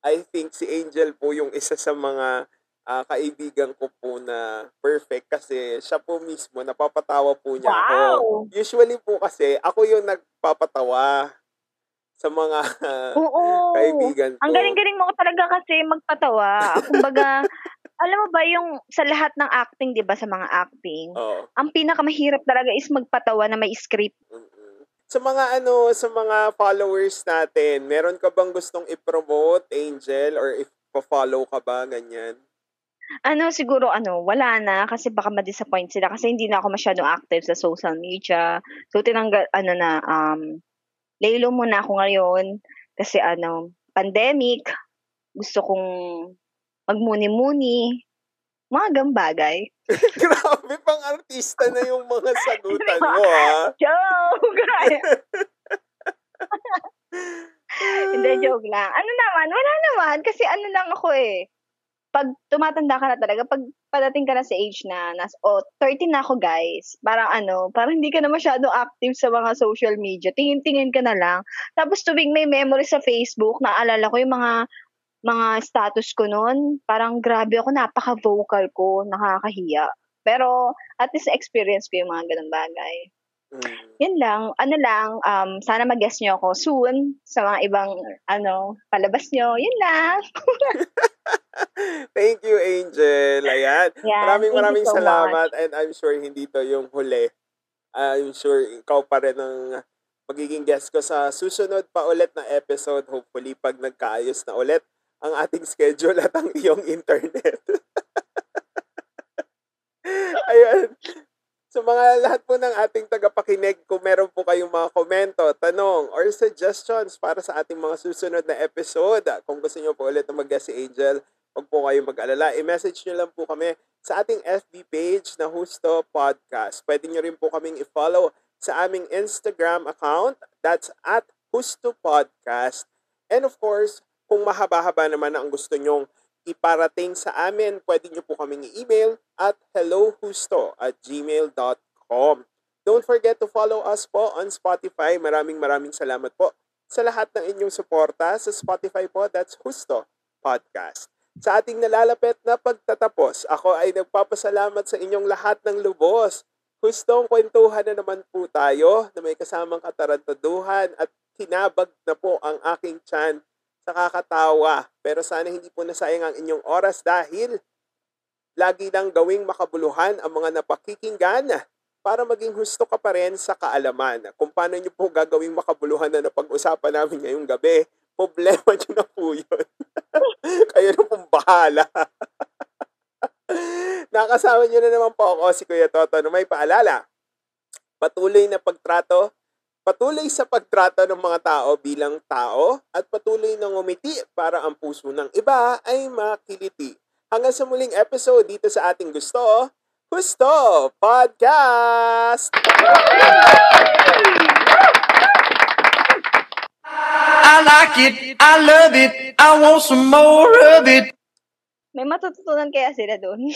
I think si Angel po yung isa sa mga ah, kaibigan ko po na perfect kasi siya po mismo, napapatawa po niya ako. Wow! Usually po kasi, ako yung nagpapatawa sa mga Oo. kaibigan ko. Ang galing-galing mo talaga kasi magpatawa. Kumbaga, alam mo ba yung sa lahat ng acting, 'di ba, sa mga acting, Oo. ang pinakamahirap talaga is magpatawa na may script. Mm-mm. Sa mga ano, sa mga followers natin, meron ka bang gustong i-promote, Angel, or if follow ka ba, ganyan? Ano siguro ano, wala na kasi baka ma-disappoint sila kasi hindi na ako masyadong active sa social media. So tinanggal ano na um laylo muna ako ngayon kasi ano, pandemic. Gusto kong magmuni-muni. Mga gambagay. Grabe, pang artista na yung mga sagutan mo, ha? Joke! Hindi, joke lang. Ano naman, wala naman. Kasi ano lang ako eh. Pag tumatanda ka na talaga, pag padating ka na sa age na, nas, oh, 30 na ako guys. Parang ano, parang hindi ka na masyado active sa mga social media. Tingin-tingin ka na lang. Tapos tuwing may memory sa Facebook, naalala ko yung mga mga status ko noon, parang grabe ako, napaka-vocal ko, nakakahiya. Pero at least experience ko yung mga ganun bagay. Mm. Yun lang, ano lang, um, sana mag-guest nyo ako soon sa mga ibang, ano, palabas nyo. Yun lang. Thank you, Angel. Ayan. Yeah, maraming maraming so salamat and I'm sure hindi to yung huli. I'm sure ikaw pa rin ang magiging guest ko sa susunod pa ulit na episode. Hopefully, pag nagkaayos na ulit ang ating schedule at ang iyong internet. Ayan. Sa mga lahat po ng ating tagapakinig, kung meron po kayong mga komento, tanong, or suggestions para sa ating mga susunod na episode, kung gusto niyo po ulit na mag si Angel, Huwag po kayo mag-alala. I-message nyo lang po kami sa ating FB page na Husto Podcast. Pwede nyo rin po kaming i-follow sa aming Instagram account. That's at Husto Podcast. And of course, kung mahaba-haba naman ang gusto nyong iparating sa amin, pwede nyo po kaming i-email at hellohusto at gmail.com. Don't forget to follow us po on Spotify. Maraming maraming salamat po sa lahat ng inyong suporta. Sa Spotify po, that's Husto Podcast. Sa ating nalalapit na pagtatapos, ako ay nagpapasalamat sa inyong lahat ng lubos. Hustong kwentuhan na naman po tayo na may kasamang katarantaduhan at tinabag na po ang aking tiyan sa kakatawa. Pero sana hindi po nasayang ang inyong oras dahil lagi lang gawing makabuluhan ang mga napakikinggan para maging husto ka pa rin sa kaalaman. Kung paano nyo po gagawing makabuluhan na napag-usapan namin ngayong gabi, problema nyo na po yun. Kayo na pong bahala. Nakasama nyo na naman po ako si Kuya Toto na may paalala. Patuloy na pagtrato, patuloy sa pagtrato ng mga tao bilang tao at patuloy na ngumiti para ang puso ng iba ay makiliti. Hanggang sa muling episode dito sa ating gusto, Gusto Podcast! I like it. I love it. I want some more of it. May matututunan kaya sila doon.